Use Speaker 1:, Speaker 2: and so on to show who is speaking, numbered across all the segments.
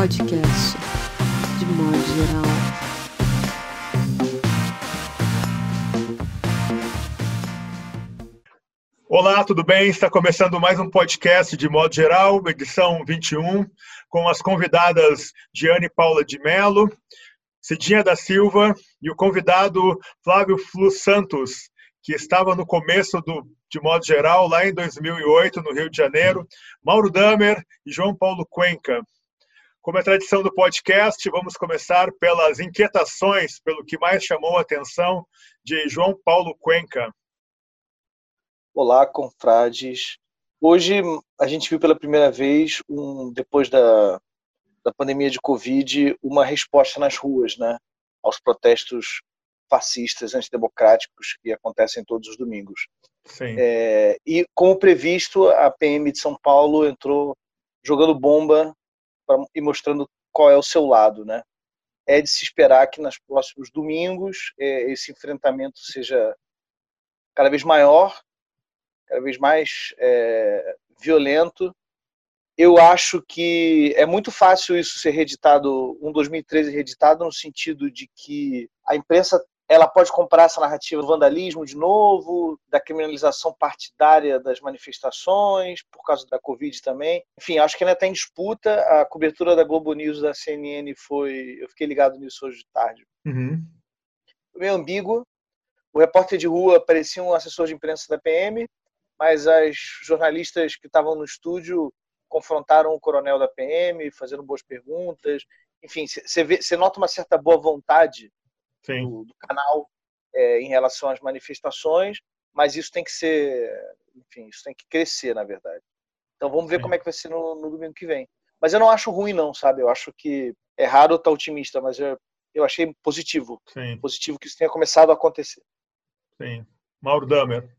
Speaker 1: podcast, de modo geral.
Speaker 2: Olá, tudo bem? Está começando mais um podcast de modo geral, edição 21, com as convidadas Diane Paula de Mello, Cidinha da Silva e o convidado Flávio Flu Santos, que estava no começo do de modo geral, lá em 2008, no Rio de Janeiro, Mauro Damer e João Paulo Cuenca. Como é tradição do podcast, vamos começar pelas inquietações, pelo que mais chamou a atenção de João Paulo Cuenca.
Speaker 3: Olá, confrades. Hoje a gente viu pela primeira vez, um, depois da, da pandemia de Covid, uma resposta nas ruas, né, aos protestos fascistas, antidemocráticos que acontecem todos os domingos. É, e, como previsto, a PM de São Paulo entrou jogando bomba pra, e mostrando qual é o seu lado. Né? É de se esperar que nos próximos domingos é, esse enfrentamento seja cada vez maior, cada vez mais é, violento. Eu acho que é muito fácil isso ser reeditado, um 2013 reeditado, no sentido de que a imprensa ela pode comprar essa narrativa do vandalismo de novo, da criminalização partidária das manifestações, por causa da Covid também. Enfim, acho que ainda está em disputa. A cobertura da Globo News da CNN foi. Eu fiquei ligado nisso hoje de tarde. Uhum. Meio ambíguo. O repórter de rua parecia um assessor de imprensa da PM, mas as jornalistas que estavam no estúdio confrontaram o coronel da PM, fazendo boas perguntas. Enfim, você nota uma certa boa vontade do, do, canal é, em relação às manifestações, mas isso tem que ser, enfim, isso tem que crescer, na verdade. Então vamos ver Sim. como é que vai ser no, no, domingo que vem. Mas eu não acho ruim, não, sabe? Eu acho que é raro estar otimista, mas eu, eu achei positivo. Sim. Positivo que isso tenha começado a acontecer.
Speaker 2: Sim. Mauro Damer.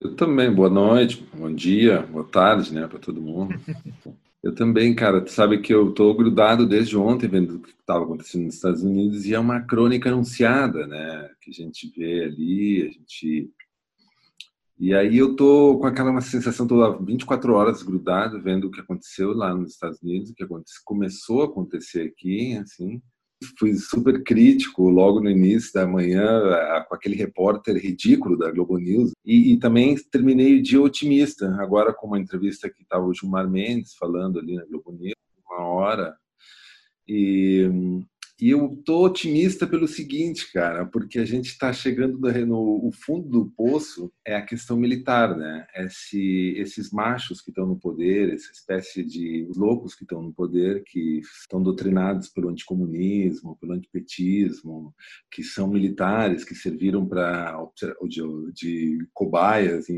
Speaker 4: Eu também. Boa noite, bom dia, boa tarde, né, para todo mundo. Eu também, cara. Tu sabe que eu tô grudado desde ontem vendo o que estava acontecendo nos Estados Unidos e é uma crônica anunciada, né? Que a gente vê ali, a gente. E aí eu tô com aquela uma sensação toda 24 horas grudado vendo o que aconteceu lá nos Estados Unidos, o que começou a acontecer aqui, assim fui super crítico logo no início da manhã com aquele repórter ridículo da Globo News. E, e também terminei dia otimista agora com uma entrevista que estava o Gilmar Mendes falando ali na Globo News uma hora. E e eu tô otimista pelo seguinte, cara, porque a gente está chegando no, no o fundo do poço é a questão militar, né? Esse, esses machos que estão no poder, essa espécie de loucos que estão no poder, que estão doutrinados pelo anticomunismo, pelo antipetismo, que são militares, que serviram para de, de cobaias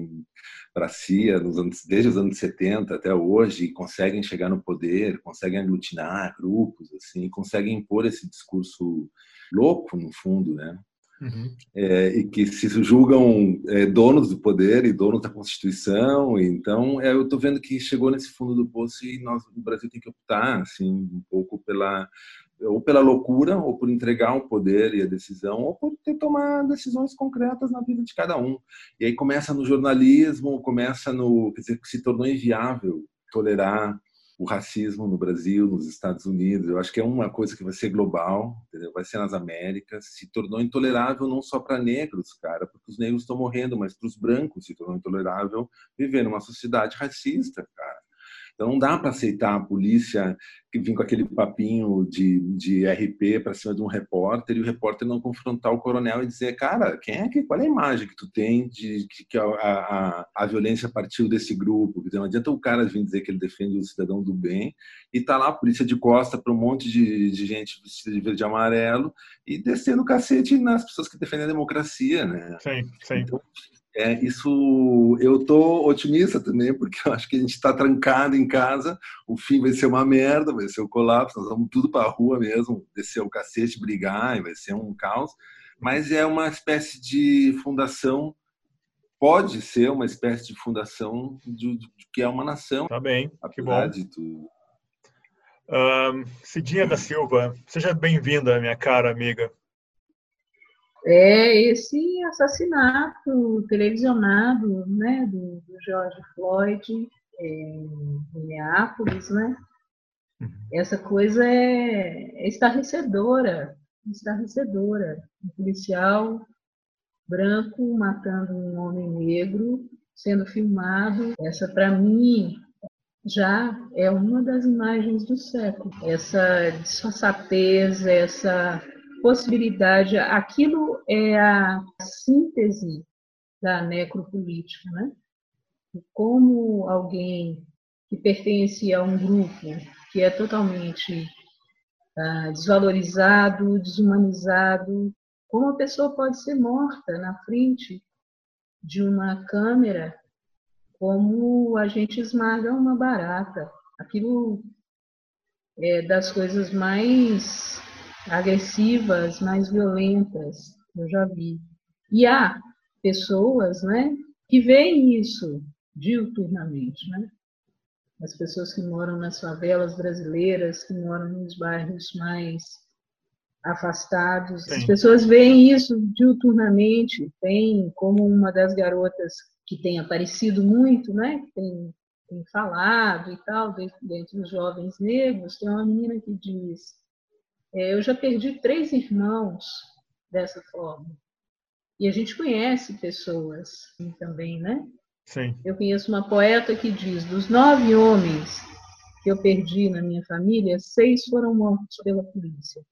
Speaker 4: para a CIA nos anos, desde os anos 70 até hoje, conseguem chegar no poder, conseguem aglutinar grupos, assim, conseguem impor esse discurso louco, no fundo, né? Uhum. É, e que se julgam é, donos do poder e donos da Constituição. Então, é, eu estou vendo que chegou nesse fundo do poço e nós, no Brasil, tem que optar assim, um pouco pela ou pela loucura, ou por entregar o poder e a decisão, ou por ter tomar decisões concretas na vida de cada um. E aí começa no jornalismo, começa no, quer dizer, que se tornou inviável tolerar o racismo no Brasil, nos Estados Unidos. Eu acho que é uma coisa que vai ser global, entendeu? vai ser nas Américas. Se tornou intolerável não só para negros, cara, porque os negros estão morrendo, mas para os brancos se tornou intolerável viver numa sociedade racista, cara. Então não dá para aceitar a polícia que vem com aquele papinho de, de RP para cima de um repórter e o repórter não confrontar o coronel e dizer, cara, quem é que, qual é a imagem que tu tem de que a, a, a violência partiu desse grupo? Dizer, não adianta o cara vir dizer que ele defende o cidadão do bem e tá lá a polícia de costa para um monte de, de gente vestida de verde e amarelo e descendo o cacete nas pessoas que defendem a democracia, né?
Speaker 2: Sim, sim. Então,
Speaker 4: é, isso eu tô otimista também, porque eu acho que a gente está trancado em casa, o fim vai ser uma merda, vai ser o um colapso, nós vamos tudo para a rua mesmo, descer o cacete, brigar, e vai ser um caos. Mas é uma espécie de fundação, pode ser uma espécie de fundação de, de, de que é uma nação.
Speaker 2: Tá bem, que bom. De tudo. Um, Cidinha da Silva, seja bem-vinda, minha cara amiga
Speaker 5: é esse assassinato televisionado né, do, do George Floyd é, em Minneapolis, né? Uhum. Essa coisa é, é estarrecedora, estarrecedora. Um policial branco matando um homem negro, sendo filmado. Essa, para mim, já é uma das imagens do século. Essa disfarçatez, essa possibilidade, aquilo é a síntese da necropolítica, né? Como alguém que pertence a um grupo que é totalmente ah, desvalorizado, desumanizado, como a pessoa pode ser morta na frente de uma câmera, como a gente esmaga uma barata. Aquilo é das coisas mais agressivas, mais violentas eu já vi. E há pessoas né, que veem isso diuturnamente. Né? As pessoas que moram nas favelas brasileiras, que moram nos bairros mais afastados, Sim. as pessoas veem isso diuturnamente. Tem como uma das garotas que tem aparecido muito, né? que tem, tem falado e tal, dentre os jovens negros, tem uma menina que diz eu já perdi três irmãos dessa forma. E a gente conhece pessoas assim, também, né?
Speaker 2: Sim.
Speaker 5: Eu conheço uma poeta que diz: dos nove homens que eu perdi na minha família, seis foram mortos pela polícia.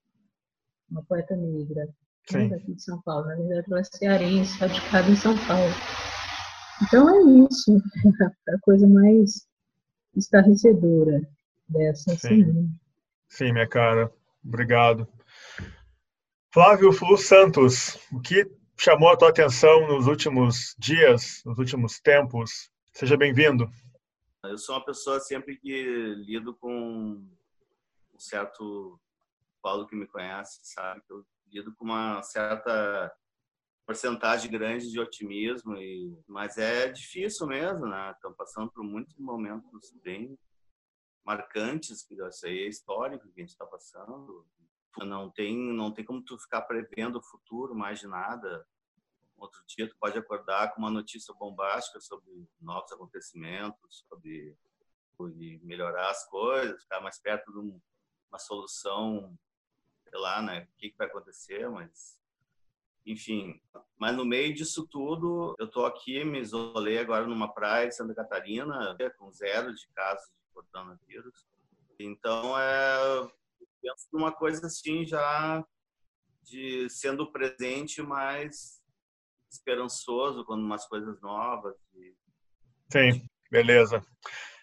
Speaker 5: Uma poeta negra, né, daqui de São Paulo. Na verdade, ela é cearense, radicada em São Paulo. Então é isso, a coisa mais estarrecedora dessa
Speaker 2: Sim. semana. Sim, minha cara. Obrigado. Flávio Flu Santos, o que chamou a tua atenção nos últimos dias, nos últimos tempos? Seja bem-vindo.
Speaker 6: Eu sou uma pessoa sempre que lido com um certo Paulo que me conhece, sabe que eu lido com uma certa porcentagem grande de otimismo e mas é difícil mesmo, né? Estão passando por muitos momentos bem marcantes, que isso aí é histórico que a gente está passando. Não tem, não tem como tu ficar prevendo o futuro mais de nada. Outro dia tu pode acordar com uma notícia bombástica sobre novos acontecimentos, sobre, sobre melhorar as coisas, ficar mais perto de uma solução, sei lá, né? O que, que vai acontecer, mas enfim, mas no meio disso tudo, eu estou aqui, me isolei agora numa praia de Santa Catarina, com zero de casos coronavírus. Então, é, penso numa coisa assim já de sendo presente, mais esperançoso quando umas coisas novas. E...
Speaker 2: Sim, beleza.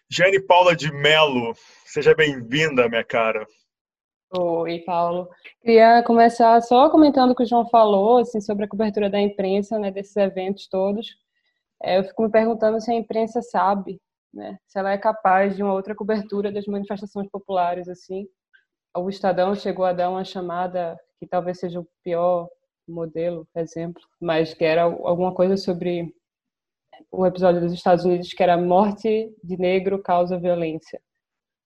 Speaker 2: Jane Paula de Melo, seja bem-vinda, minha cara.
Speaker 7: Oi, Paulo. Queria começar só comentando o que o João falou assim, sobre a cobertura da imprensa, né, desses eventos todos. É, eu fico me perguntando se a imprensa sabe né? Se ela é capaz de uma outra cobertura das manifestações populares, assim. O Estadão chegou a dar uma chamada que talvez seja o pior modelo, exemplo, mas que era alguma coisa sobre um episódio dos Estados Unidos que era morte de negro causa violência,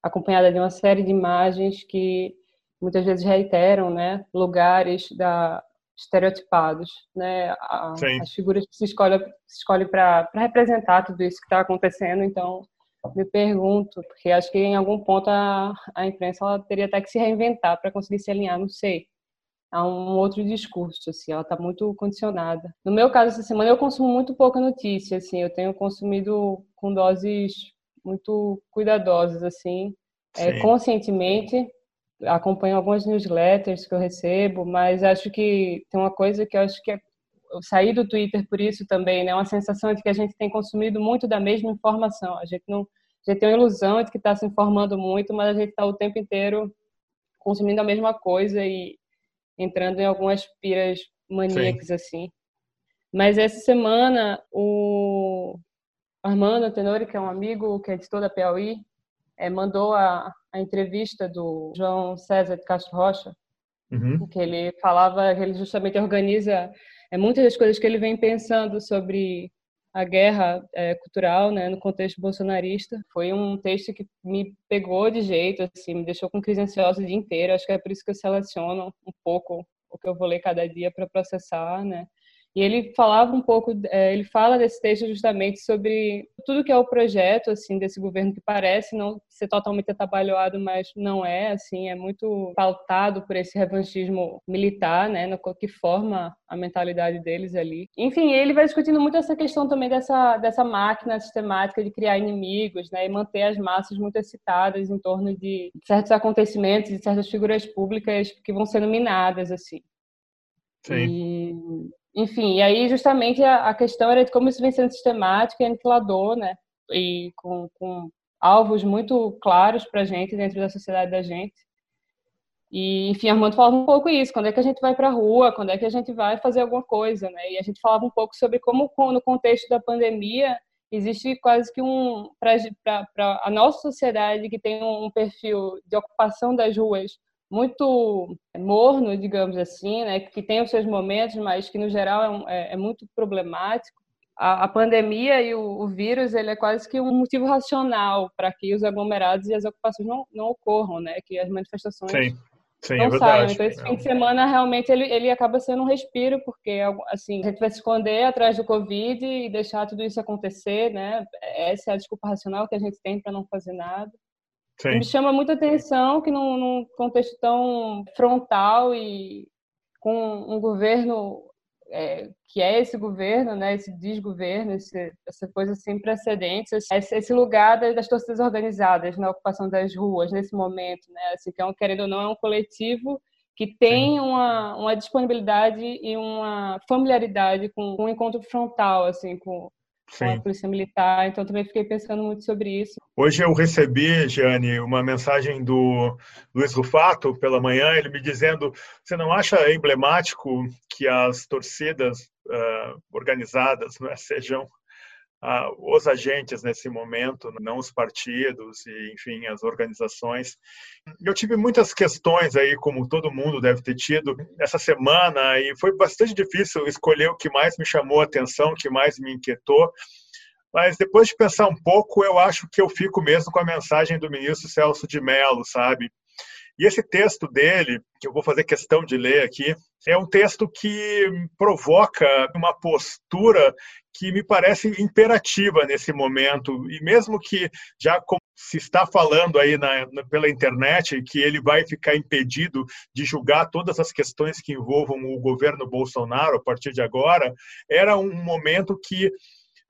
Speaker 7: acompanhada de uma série de imagens que muitas vezes reiteram, né, lugares da estereotipados, né? A, as figuras que se escolhe se escolhe para representar tudo isso que está acontecendo. Então, me pergunto, porque acho que em algum ponto a, a imprensa ela teria até que se reinventar para conseguir se alinhar, não sei. A um outro discurso, assim, ela está muito condicionada. No meu caso, essa semana eu consumo muito pouca notícia, assim, eu tenho consumido com doses muito cuidadosas, assim, é, conscientemente, acompanho algumas newsletters que eu recebo, mas acho que tem uma coisa que eu acho que é saí do Twitter por isso também, né? Uma sensação de que a gente tem consumido muito da mesma informação. A gente não, a gente tem uma ilusão de que está se informando muito, mas a gente está o tempo inteiro consumindo a mesma coisa e entrando em algumas piras maníacas Sim. assim. Mas essa semana o Armando Tenori, que é um amigo que é editor da Piauí, é, mandou a, a entrevista do João César de Castro Rocha, uhum. que ele falava que ele justamente organiza é, muitas das coisas que ele vem pensando sobre a guerra é, cultural, né, no contexto bolsonarista. Foi um texto que me pegou de jeito, assim, me deixou com crise ansiosa o dia inteiro. Acho que é por isso que eu seleciono um pouco o que eu vou ler cada dia para processar, né. E ele falava um pouco, é, ele fala desse texto justamente sobre tudo que é o projeto assim desse governo que parece não ser totalmente atabalhoado, mas não é assim, é muito pautado por esse revanchismo militar, né, no que forma a mentalidade deles ali. Enfim, ele vai discutindo muito essa questão também dessa dessa máquina sistemática de criar inimigos, né, e manter as massas muito excitadas em torno de certos acontecimentos, de certas figuras públicas que vão sendo minadas assim.
Speaker 2: Sim.
Speaker 7: E enfim, e aí justamente a, a, questão era de como isso vem sendo sistemático e aniquilador, né? E com, com alvos muito claros para a gente, dentro da sociedade da gente. E, enfim, Armando falava um pouco isso, quando é que a gente vai para a rua, quando é que a gente vai fazer alguma coisa, né? E a gente falava um pouco sobre como, no contexto da pandemia, existe quase que um, para a nossa sociedade que tem um perfil de ocupação das ruas muito morno, digamos assim, né, que tem os seus momentos, mas que no geral é, um, é, é muito problemático. A, a pandemia e o, o, vírus ele é quase que um motivo racional para que os aglomerados e as ocupações não, não ocorram, né, que as manifestações
Speaker 2: Sim. Sim,
Speaker 7: não
Speaker 2: é
Speaker 7: saiam. Então esse fim de semana realmente ele, ele acaba sendo um respiro, porque assim a gente vai se esconder atrás do Covid e deixar tudo isso acontecer, né? Essa é a desculpa racional que a gente tem para não fazer nada.
Speaker 2: Sim.
Speaker 7: Me chama muita atenção que num, num contexto tão frontal e com um governo é, que é esse governo, né, esse desgoverno, esse, essa coisa sem precedentes, esse, esse lugar das torcidas organizadas na ocupação das ruas nesse momento, né, assim, que é um, querendo ou não é um coletivo que tem uma, uma disponibilidade e uma familiaridade com, com um encontro frontal, assim, com, com a polícia militar, então também fiquei pensando muito sobre isso.
Speaker 2: Hoje eu recebi, Jane, uma mensagem do Luiz Rufato pela manhã, ele me dizendo: você não acha emblemático que as torcidas uh, organizadas né, sejam uh, os agentes nesse momento, não os partidos e, enfim, as organizações? Eu tive muitas questões aí, como todo mundo deve ter tido, essa semana, e foi bastante difícil escolher o que mais me chamou a atenção, o que mais me inquietou. Mas depois de pensar um pouco, eu acho que eu fico mesmo com a mensagem do ministro Celso de Mello, sabe? E esse texto dele, que eu vou fazer questão de ler aqui, é um texto que provoca uma postura que me parece imperativa nesse momento. E mesmo que já se está falando aí na, na, pela internet que ele vai ficar impedido de julgar todas as questões que envolvam o governo Bolsonaro a partir de agora, era um momento que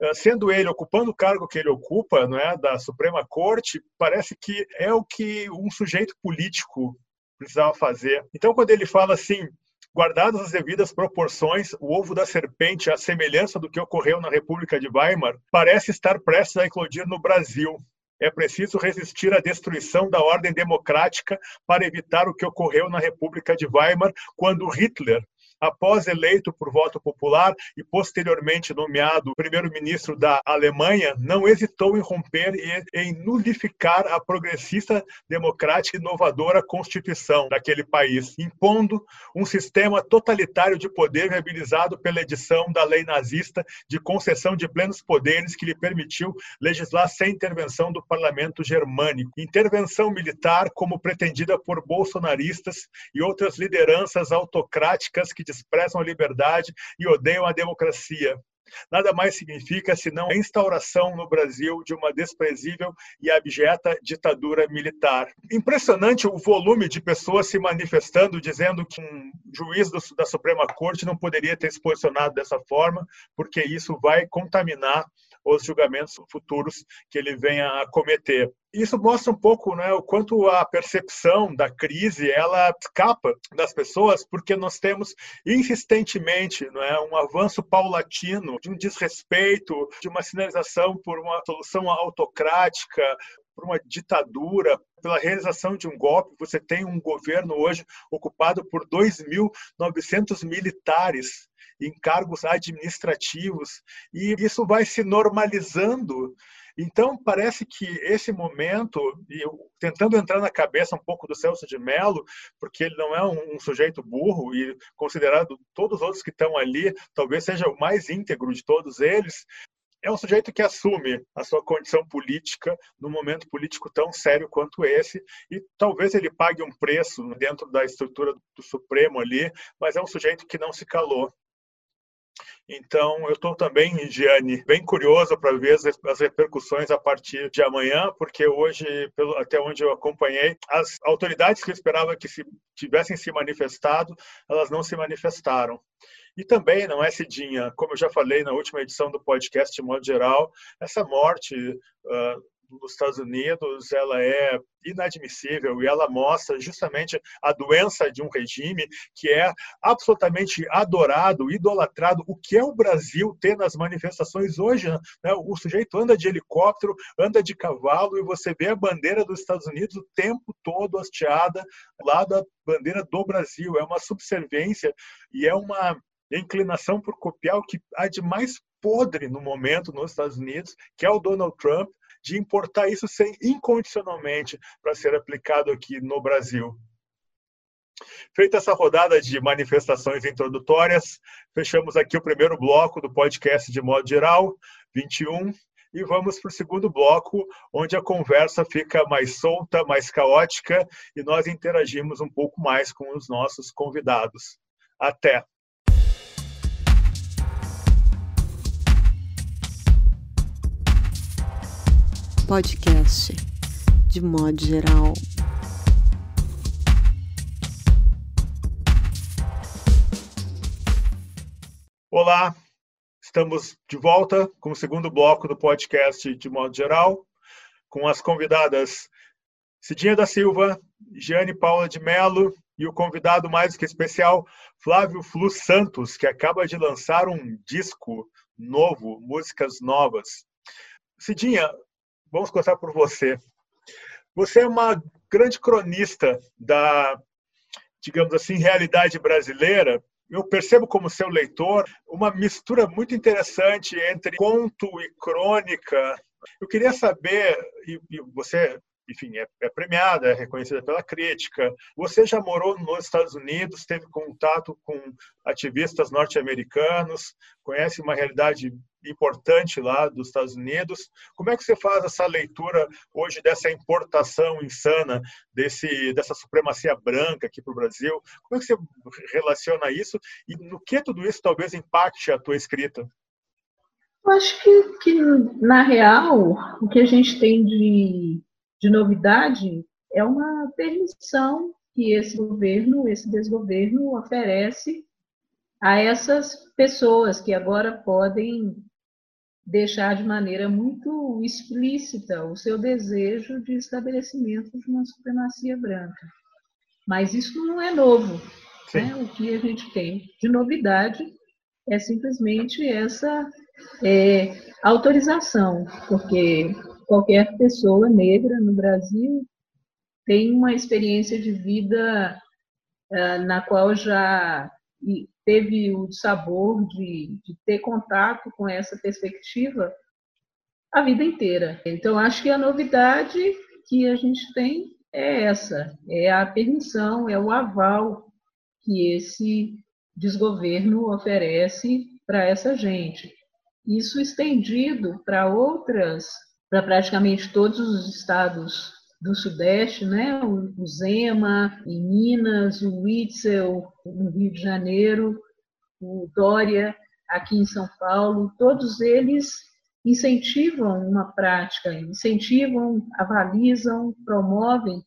Speaker 2: eh, sendo ele ocupando o cargo que ele ocupa, não é, da Suprema Corte, parece que é o que um sujeito político precisava fazer. Então, quando ele fala assim, guardadas as devidas proporções, o ovo da serpente, à semelhança do que ocorreu na República de Weimar, parece estar prestes a eclodir no Brasil. É preciso resistir à destruição da ordem democrática para evitar o que ocorreu na República de Weimar, quando Hitler após eleito por voto popular e posteriormente nomeado primeiro-ministro da Alemanha, não hesitou em romper e em nulificar a progressista, democrática e inovadora Constituição daquele país, impondo um sistema totalitário de poder viabilizado pela edição da lei nazista de concessão de plenos poderes que lhe permitiu legislar sem intervenção do parlamento germânico. Intervenção militar como pretendida por bolsonaristas e outras lideranças autocráticas que desprezam a liberdade e odeiam a democracia. Nada mais significa senão a instauração no Brasil de uma desprezível e abjeta ditadura militar. Impressionante o volume de pessoas se manifestando, dizendo que um juiz da Suprema Corte não poderia ter se posicionado dessa forma, porque isso vai contaminar os julgamentos futuros que ele venha a cometer. Isso mostra um pouco né, o quanto a percepção da crise ela escapa das pessoas, porque nós temos insistentemente né, um avanço paulatino de um desrespeito, de uma sinalização por uma solução autocrática, por uma ditadura, pela realização de um golpe. Você tem um governo hoje ocupado por 2.900 militares em cargos administrativos, e isso vai se normalizando. Então, parece que esse momento, eu, tentando entrar na cabeça um pouco do Celso de Mello, porque ele não é um, um, sujeito burro e considerado todos os outros que estão ali, talvez seja o mais íntegro de todos eles, é um sujeito que assume a sua condição política num momento político tão sério quanto esse, e talvez ele pague um preço dentro da estrutura do Supremo ali, mas é um sujeito que não se calou. Então, eu estou também, Gianni, bem curioso para ver as, repercussões a partir de amanhã, porque hoje, até onde eu acompanhei, as autoridades que eu esperava que se, tivessem se manifestado, elas não se manifestaram. E também, não é, Cidinha, como eu já falei na última edição do podcast, de modo geral, essa morte uh, nos Estados Unidos ela é inadmissível e ela mostra justamente a doença de um regime que é absolutamente adorado, idolatrado. O que é o Brasil ter nas manifestações hoje? Né? O sujeito anda de helicóptero, anda de cavalo e você vê a bandeira dos Estados Unidos o tempo todo hasteada lá da bandeira do Brasil. É uma subserviência e é uma inclinação por copiar o que há de mais podre no momento nos Estados Unidos, que é o Donald Trump, de importar isso sem incondicionalmente para ser aplicado aqui no Brasil. Feita essa rodada de manifestações introdutórias, fechamos aqui o primeiro bloco do podcast de modo geral, 21, e vamos para o segundo bloco, onde a conversa fica mais solta, mais caótica e nós interagimos um pouco mais com os nossos convidados. Até!
Speaker 1: Podcast de modo geral.
Speaker 2: Olá, estamos de volta com o segundo bloco do podcast de modo geral, com as convidadas Cidinha da Silva, Jane Paula de Melo e o convidado mais que especial, Flávio Flu Santos, que acaba de lançar um disco novo, músicas novas. Cidinha, vamos começar por você. Você é uma grande cronista da, digamos assim, realidade brasileira. Eu percebo como seu leitor uma mistura muito interessante entre conto e crônica. Eu queria saber, e, e você enfim, é, é, premiada, é reconhecida pela crítica. Você já morou nos Estados Unidos, teve contato com ativistas norte-americanos, conhece uma realidade importante lá dos Estados Unidos. Como é que você faz essa leitura hoje dessa importação insana desse dessa supremacia branca aqui para o Brasil? Como é que você relaciona isso e no que tudo isso talvez impacte a tua escrita?
Speaker 5: Eu acho que, que na real o que a gente tem de de novidade é uma permissão que esse governo, esse desgoverno oferece a essas pessoas que agora podem deixar de maneira muito explícita o seu desejo de estabelecimento de uma supremacia branca. Mas isso não é novo. Né? O que a gente tem de novidade é simplesmente essa é, autorização, porque qualquer pessoa negra no Brasil tem uma experiência de vida uh, na qual já teve o sabor de, de, ter contato com essa perspectiva a vida inteira. Então, acho que a novidade que a gente tem é essa: é a permissão, é o aval que esse desgoverno oferece para essa gente. Isso estendido para outras para praticamente todos os estados do Sudeste, né? o Zema em Minas, o Witzel no Rio de Janeiro, o Dória aqui em São Paulo, todos eles incentivam uma prática, incentivam, avalizam, promovem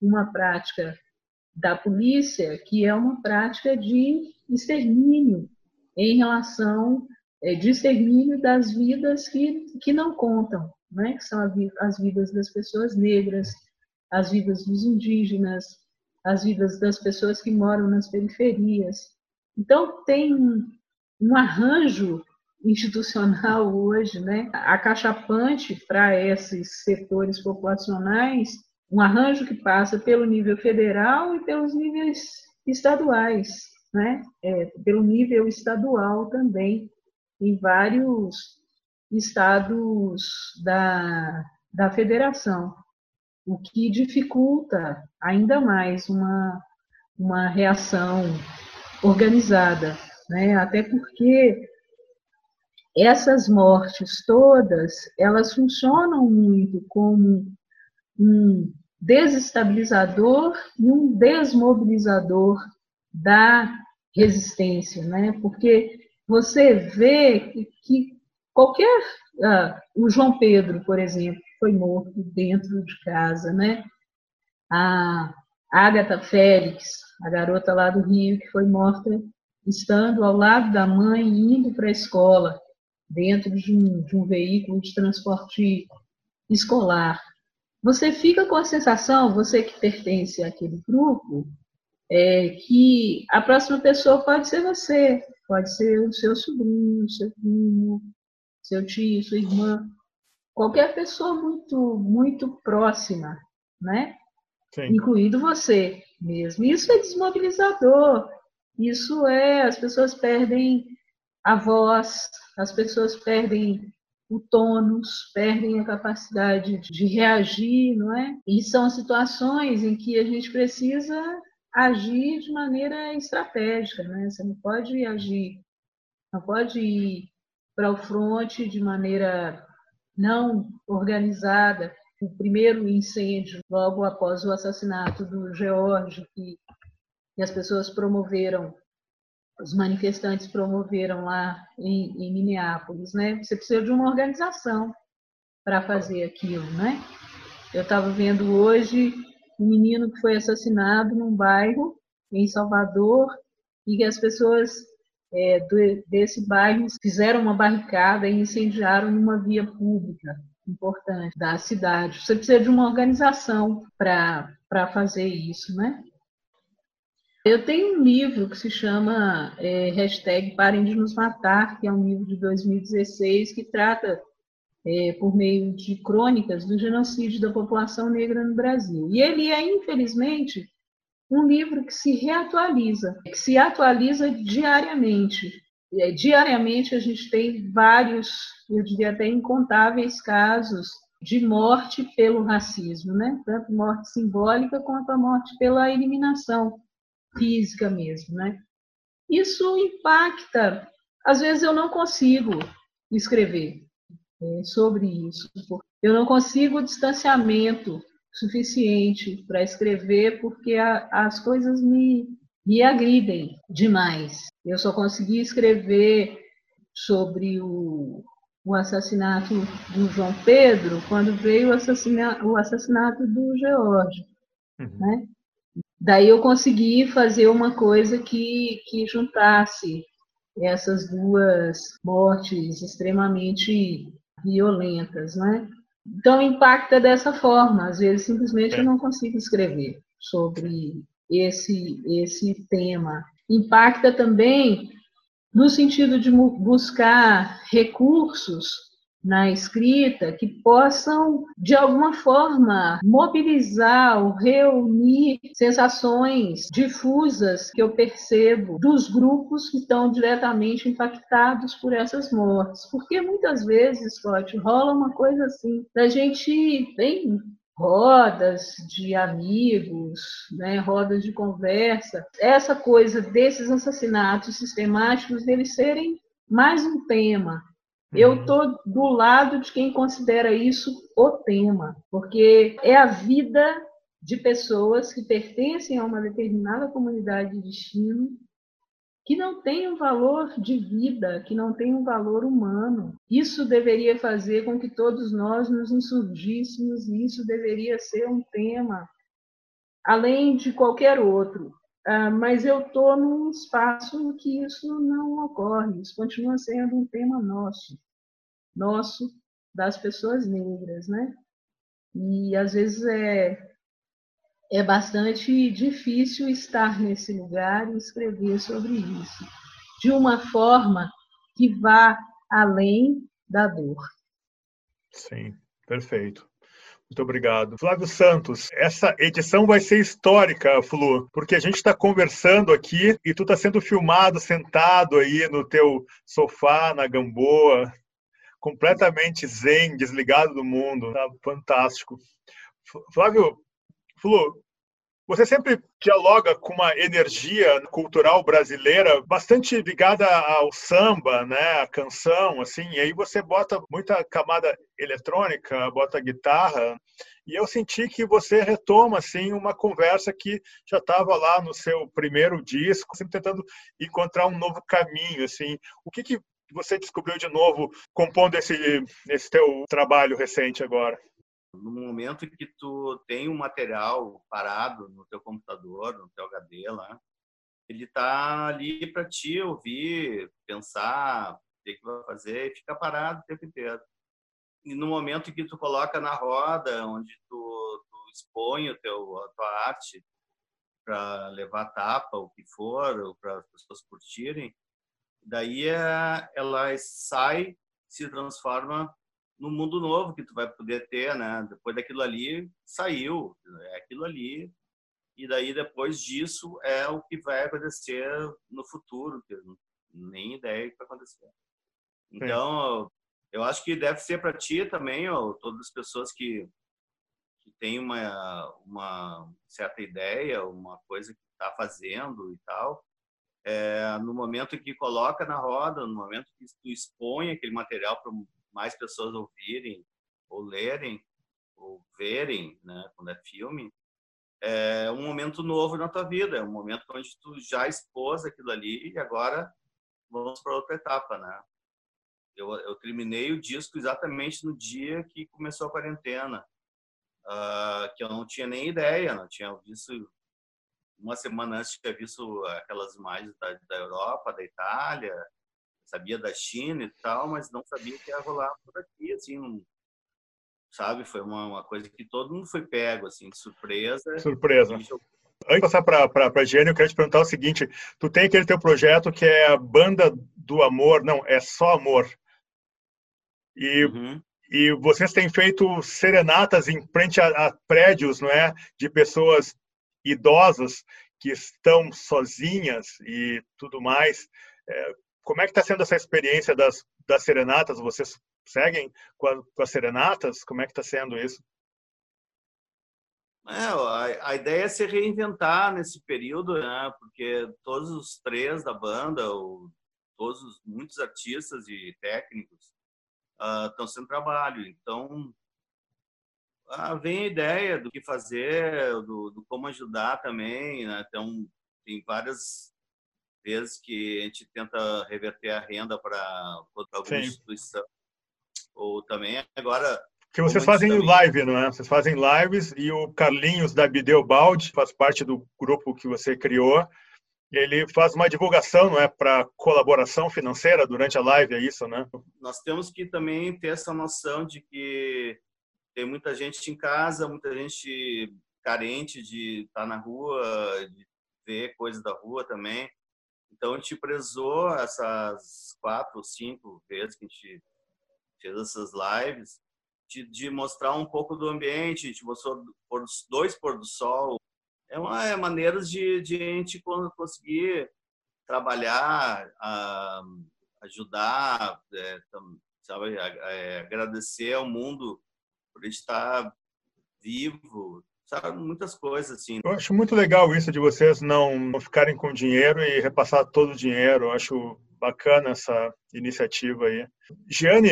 Speaker 5: uma prática da polícia que é uma prática de extermínio em relação eh, de extermínio das vidas que, que não contam, né, que são as vidas das pessoas negras, as vidas dos indígenas, as vidas das pessoas que moram nas periferias. Então, tem um arranjo institucional hoje, né, acachapante para esses setores populacionais, um arranjo que passa pelo nível federal e pelos níveis estaduais, né, é, pelo nível estadual também, em vários estados da, da federação, o que dificulta ainda mais uma, uma reação organizada, né? até porque essas mortes todas, elas funcionam muito como um desestabilizador e um desmobilizador da resistência, né? Porque você vê que, que qualquer. Ah, o João Pedro, por exemplo, foi morto dentro de casa, né? A Agatha Félix, a garota lá do Rio, que foi morta estando ao lado da mãe, indo para a escola, dentro de um, de um veículo de transporte escolar. Você fica com a sensação, você que pertence àquele grupo, é, que a próxima pessoa pode ser você, pode ser o seu sobrinho, seu primo, seu tio, sua irmã, qualquer pessoa muito, muito próxima, né? Sim. Incluindo você mesmo. Isso é desmobilizador. Isso é, as pessoas perdem a voz, as pessoas perdem o tônus, perdem a capacidade de reagir, não é? E são situações em que a gente precisa agir de maneira estratégica, né? Você não pode agir, não pode ir para o fronte de maneira não organizada. O primeiro incêndio, logo após o assassinato do George, que, que as pessoas promoveram, os manifestantes promoveram lá em, em Minneapolis, né? Você precisa de uma organização para fazer aquilo, né? Eu estava vendo hoje um menino que foi assassinado num bairro em Salvador e que as pessoas é, do, desse bairro fizeram uma barricada e incendiaram uma via pública importante da cidade. Você precisa de uma organização para fazer isso, né? Eu tenho um livro que se chama é, hashtag Parem de Nos Matar, que é um livro de 2016 que trata é, por meio de crônicas do genocídio da população negra no Brasil. E ele é, infelizmente, um livro que se reatualiza, que se atualiza diariamente. Diariamente a gente tem vários, eu diria até incontáveis casos de morte pelo racismo, né? Tanto morte simbólica quanto a morte pela eliminação física mesmo, né? Isso impacta. Às vezes eu não consigo escrever, é, sobre isso. Eu não consigo distanciamento suficiente para escrever porque a, as coisas me, me agridem demais. Eu só consegui escrever sobre o, o assassinato do João Pedro quando veio o, assassina, o assassinato do George. Uhum. Né? Daí eu consegui fazer uma coisa que, que juntasse essas duas mortes extremamente violentas, né? Então impacta dessa forma. Às vezes simplesmente eu não consigo escrever sobre esse esse tema. Impacta também no sentido de buscar recursos na escrita que possam, de alguma forma, mobilizar ou reunir sensações difusas que eu percebo dos grupos que estão diretamente impactados por essas mortes. Porque muitas vezes, Scott, rola uma coisa assim, da gente tem rodas de amigos, né, rodas de conversa, essa coisa desses assassinatos sistemáticos deles serem mais um tema eu estou uhum. do lado de quem considera isso o tema, porque é a vida de pessoas que pertencem a uma determinada comunidade de destino que não tem um valor de vida, que não tem um valor humano. Isso deveria fazer com que todos nós nos insurgíssemos, e isso deveria ser um tema, além de qualquer outro. Uh, mas eu estou num espaço em que isso não ocorre, isso continua sendo um tema nosso, nosso, das pessoas negras, né? E às vezes é, é bastante difícil estar nesse lugar e escrever sobre isso, de uma forma que vá além da dor.
Speaker 2: Sim, perfeito. Muito obrigado. Flávio Santos, essa edição vai ser histórica, Flu, porque a gente está conversando aqui e tu está sendo filmado sentado aí no teu sofá, na Gamboa, completamente zen, desligado do mundo. Tá fantástico. Flávio, Flu, Você sempre dialoga com uma energia cultural brasileira bastante ligada ao samba, né, a canção, assim, e aí você bota muita camada eletrônica, bota guitarra, e eu senti que você retoma assim uma conversa que já estava lá no seu primeiro disco, sempre tentando encontrar um novo caminho, assim. O que, que você descobriu de novo compondo esse, esse teu trabalho recente agora?
Speaker 6: No momento que tu tem um material parado no teu computador, no teu HD lá, ele tá ali para te ouvir, pensar, o que, vai fazer e fica parado o tempo inteiro. E no momento que tu coloca na roda, onde tu, tu expõe o teu, a tua arte para levar tapa, o que for, para as pessoas curtirem, daí é, ela sai, se transforma no mundo novo que tu vai poder ter, né? Depois daquilo ali saiu, é aquilo ali e daí depois disso é o que vai acontecer no futuro, que eu nem ideia que vai acontecer. Então, eu acho que deve ser para ti também, ó, todas as pessoas que que têm uma uma certa ideia, uma coisa que está fazendo e tal, é, no momento que coloca na roda, no momento que tu expõe aquele material para mais pessoas ouvirem ou lerem ou verem, né, quando é filme, é um momento novo na tua vida, é um momento onde tu já expôs aquilo ali e agora vamos para outra etapa, né? Eu, eu terminei o disco exatamente no dia que começou a quarentena, uh, que eu não tinha nem ideia, não tinha visto uma semana antes tinha visto aquelas imagens da, da Europa, da Itália, sabia da China e tal, mas não sabia que ia rolar por aqui, assim, sabe? Foi uma, uma, coisa que todo mundo foi pego, assim, de surpresa.
Speaker 2: Surpresa. Antes de passar para a Gênio, eu quero te perguntar o seguinte: tu tem aquele teu projeto que é a Banda do Amor, não, é só amor. E, uhum. e vocês têm feito serenatas em frente a, a prédios, não é? De pessoas idosas que estão sozinhas e tudo mais. É, como é que está sendo essa experiência das, das serenatas? Vocês seguem com, a, com as serenatas? Como é que está sendo isso?
Speaker 6: É, a, a, ideia é se reinventar nesse período, né? Porque todos os três da banda, ou todos os, muitos artistas e técnicos estão uh, sem trabalho. Então, uh, vem a ideia do que fazer, do, do como ajudar também. Né? Então, tem várias vezes que a gente tenta reverter a renda para alguma instituição. Ou também agora.
Speaker 2: Que vocês fazem também... live, não é? Vocês fazem lives e o Carlinhos da Bideobaldi faz parte do grupo que você criou. Ele faz uma divulgação, não é, para colaboração financeira durante a live, é isso, né?
Speaker 6: Nós temos que também ter essa noção de que tem muita gente em casa, muita gente carente de estar na rua, de ver coisas da rua também. Então, a gente prezou essas quatro cinco vezes que a gente fez essas lives, de, de mostrar um pouco do ambiente, a gente mostrou por, dois pôr do sol. É uma é de, de a gente conseguir trabalhar, a, ajudar, é, sabe, é, agradecer ao mundo por estar vivo, sabe? Muitas coisas assim.
Speaker 2: Eu acho muito legal isso de vocês não, não ficarem com dinheiro e repassar todo o dinheiro. Eu acho bacana essa iniciativa aí. Giane,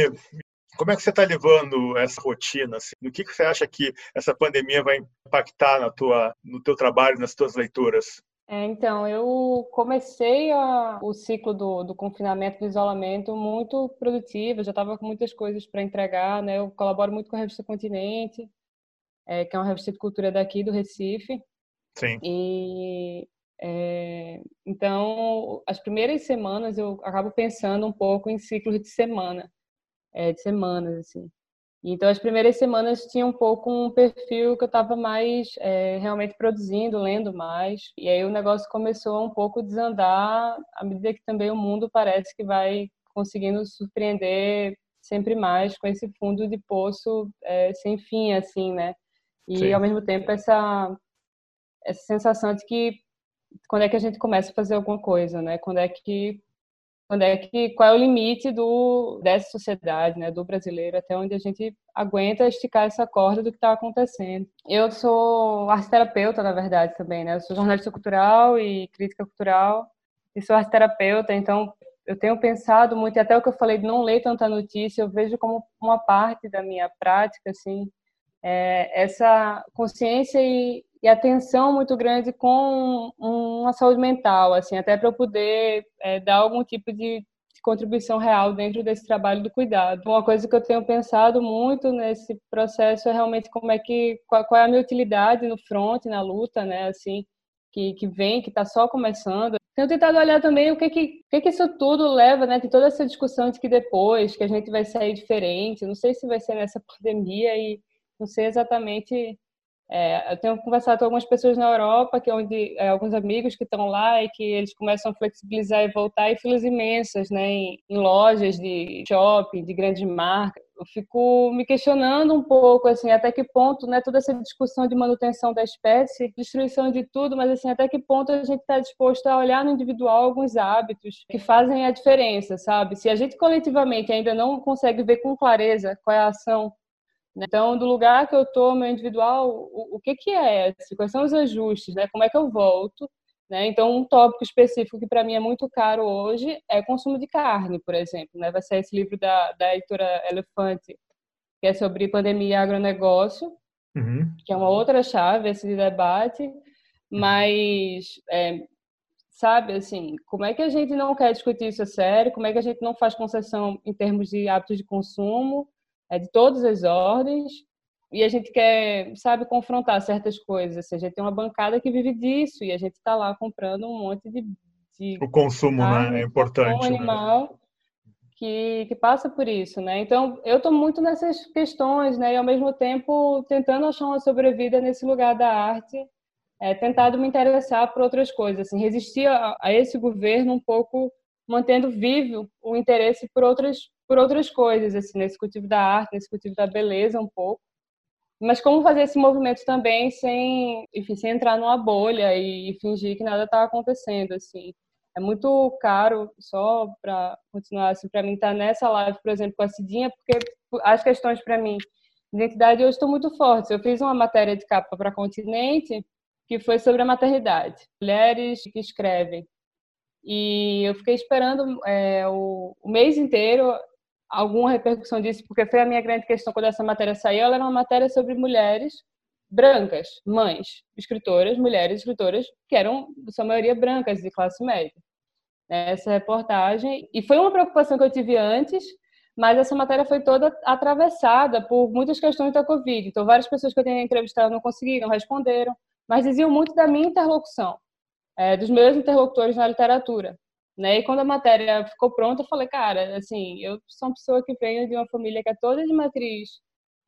Speaker 2: como é que você está levando essa rotina? Assim? No que, que você acha que essa pandemia vai impactar na tua, no teu trabalho, nas tuas leituras?
Speaker 7: É, então, eu comecei a, o ciclo do, do, confinamento, do isolamento, muito produtivo, já estava com muitas coisas para entregar, né? Eu colaboro muito com a revista Continente, é, que é uma revista de cultura daqui do Recife.
Speaker 2: Sim.
Speaker 7: E é, então, as primeiras semanas eu acabo pensando um pouco em ciclos de semana, é, de semanas assim. Então, as primeiras semanas tinha um pouco um perfil que eu estava mais é, realmente produzindo, lendo mais. E aí o negócio começou a um pouco desandar à medida que também o mundo parece que vai conseguindo surpreender sempre mais com esse fundo de poço é, sem fim, assim, né? E Sim. ao mesmo tempo essa essa sensação de que quando é que a gente começa a fazer alguma coisa, né? Quando é que Onde é que qual é o limite do dessa sociedade, né, do brasileiro, até onde a gente aguenta esticar essa corda do que está acontecendo. Eu sou arteterapeuta, na verdade, também, né? Eu sou jornalista cultural e crítica cultural e sou arteterapeuta, então eu tenho pensado muito, e até o que eu falei de não ler tanta notícia, eu vejo como uma parte da minha prática, assim, é, essa consciência e, e, atenção muito grande com uma saúde mental, assim, até para eu poder é, dar algum tipo de, contribuição real dentro desse trabalho do cuidado. Uma coisa que eu tenho pensado muito nesse processo é realmente como é que qual, qual é a minha utilidade no front, na luta, né, assim, que, que vem, que está só começando. Tenho tentado olhar também o que que, o que que isso tudo leva, né? Toda essa discussão de que depois que a gente vai sair diferente, não sei se vai ser nessa pandemia e não sei exatamente. É, eu tenho conversado com algumas pessoas na Europa, que é onde é, alguns amigos que estão lá e que eles começam a flexibilizar e voltar e filas imensas, né, em, em lojas de shopping, de grandes marcas. Eu fico me questionando um pouco, assim, até que ponto, né, toda essa discussão de manutenção da espécie, destruição de tudo, mas assim, até que ponto a gente está disposto a olhar no individual alguns hábitos que fazem a diferença, sabe? Se a gente coletivamente ainda não consegue ver com clareza qual é a ação né? Então, do lugar que eu estou, meu individual, o, o que, que é? Quais são os ajustes? Né? Como é que eu volto? Né? Então, um tópico específico que para mim é muito caro hoje é consumo de carne, por exemplo. Né? Vai ser esse livro da, da editora Elefante, que é sobre pandemia e agronegócio, uhum. que é uma outra chave esse debate. Mas, é, sabe, assim, como é que a gente não quer discutir isso a sério? Como é que a gente não faz concessão em termos de hábitos de consumo? É de todas as ordens, e a gente quer, sabe, confrontar certas coisas. Assim, a gente tem uma bancada que vive disso, e a gente está lá comprando um monte de. de
Speaker 2: o consumo, né? É importante.
Speaker 7: Um né? animal né? que, que passa por isso, né? Então, eu estou muito nessas questões, né? E ao mesmo tempo tentando achar uma sobrevida nesse lugar da arte, é, tentado me interessar por outras coisas, assim, resistir a, a esse governo um pouco mantendo vivo o interesse por outras por outras coisas, assim, nesse cultivo da arte, nesse cultivo da beleza um pouco. Mas como fazer esse movimento também sem, enfim, sem entrar numa bolha e, fingir que nada está acontecendo, assim. É muito caro, só para continuar, assim, para mim estar tá nessa live, por exemplo, com a Cidinha, porque as questões para mim de identidade hoje estão muito fortes. Eu fiz uma matéria de capa para Continente que foi sobre a maternidade. Mulheres que escrevem. E eu fiquei esperando é, o, o mês inteiro alguma repercussão disso, porque foi a minha grande questão quando essa matéria saiu. Ela era uma matéria sobre mulheres brancas, mães, escritoras, mulheres escritoras, que eram, na sua maioria, brancas, de classe média. Essa reportagem. E foi uma preocupação que eu tive antes, mas essa matéria foi toda atravessada por muitas questões da Covid. Então, várias pessoas que eu tinha entrevistado não conseguiram, responderam, mas diziam muito da minha interlocução, é, dos meus interlocutores na literatura. Né? E quando a matéria ficou pronta, eu falei, cara, assim, eu sou uma pessoa que venho de uma família que é toda de matriz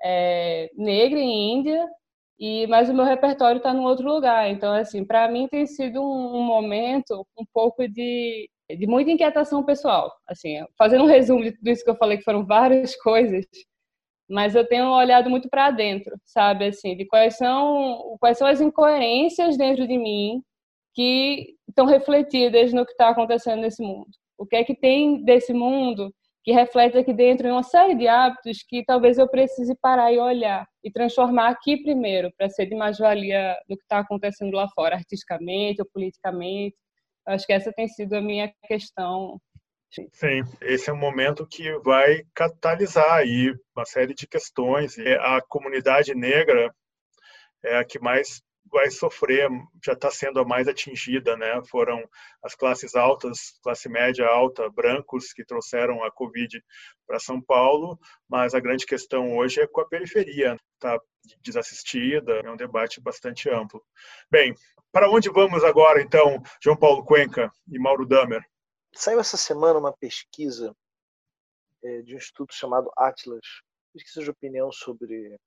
Speaker 7: é, negra e índia, e mas o meu repertório está num outro lugar. Então, assim, para mim tem sido um, um, momento um pouco de, de muita inquietação pessoal. Assim, fazendo um resumo de tudo isso que eu falei, que foram várias coisas, mas eu tenho olhado muito para dentro, sabe, assim, de quais são quais são as incoerências dentro de mim que estão refletidas no que está acontecendo nesse mundo. O que é que tem desse mundo que reflete aqui dentro em uma série de hábitos que talvez eu precise parar e olhar e transformar aqui primeiro para ser de mais-valia do que está acontecendo lá fora, artisticamente ou politicamente. Acho que essa tem sido a minha questão.
Speaker 2: Sim, esse é um momento que vai catalisar aí uma série de questões. A comunidade negra é a que mais vai sofrer, já está sendo a mais atingida, né? Foram as classes altas, classe média alta, brancos que trouxeram a Covid para São Paulo, mas a grande questão hoje é com a periferia, está desassistida, é um debate bastante amplo. Bem, para onde vamos agora, então, João Paulo Cuenca e Mauro Damer?
Speaker 3: Saiu essa semana uma pesquisa é, de um instituto chamado Atlas, pesquisa de opinião sobre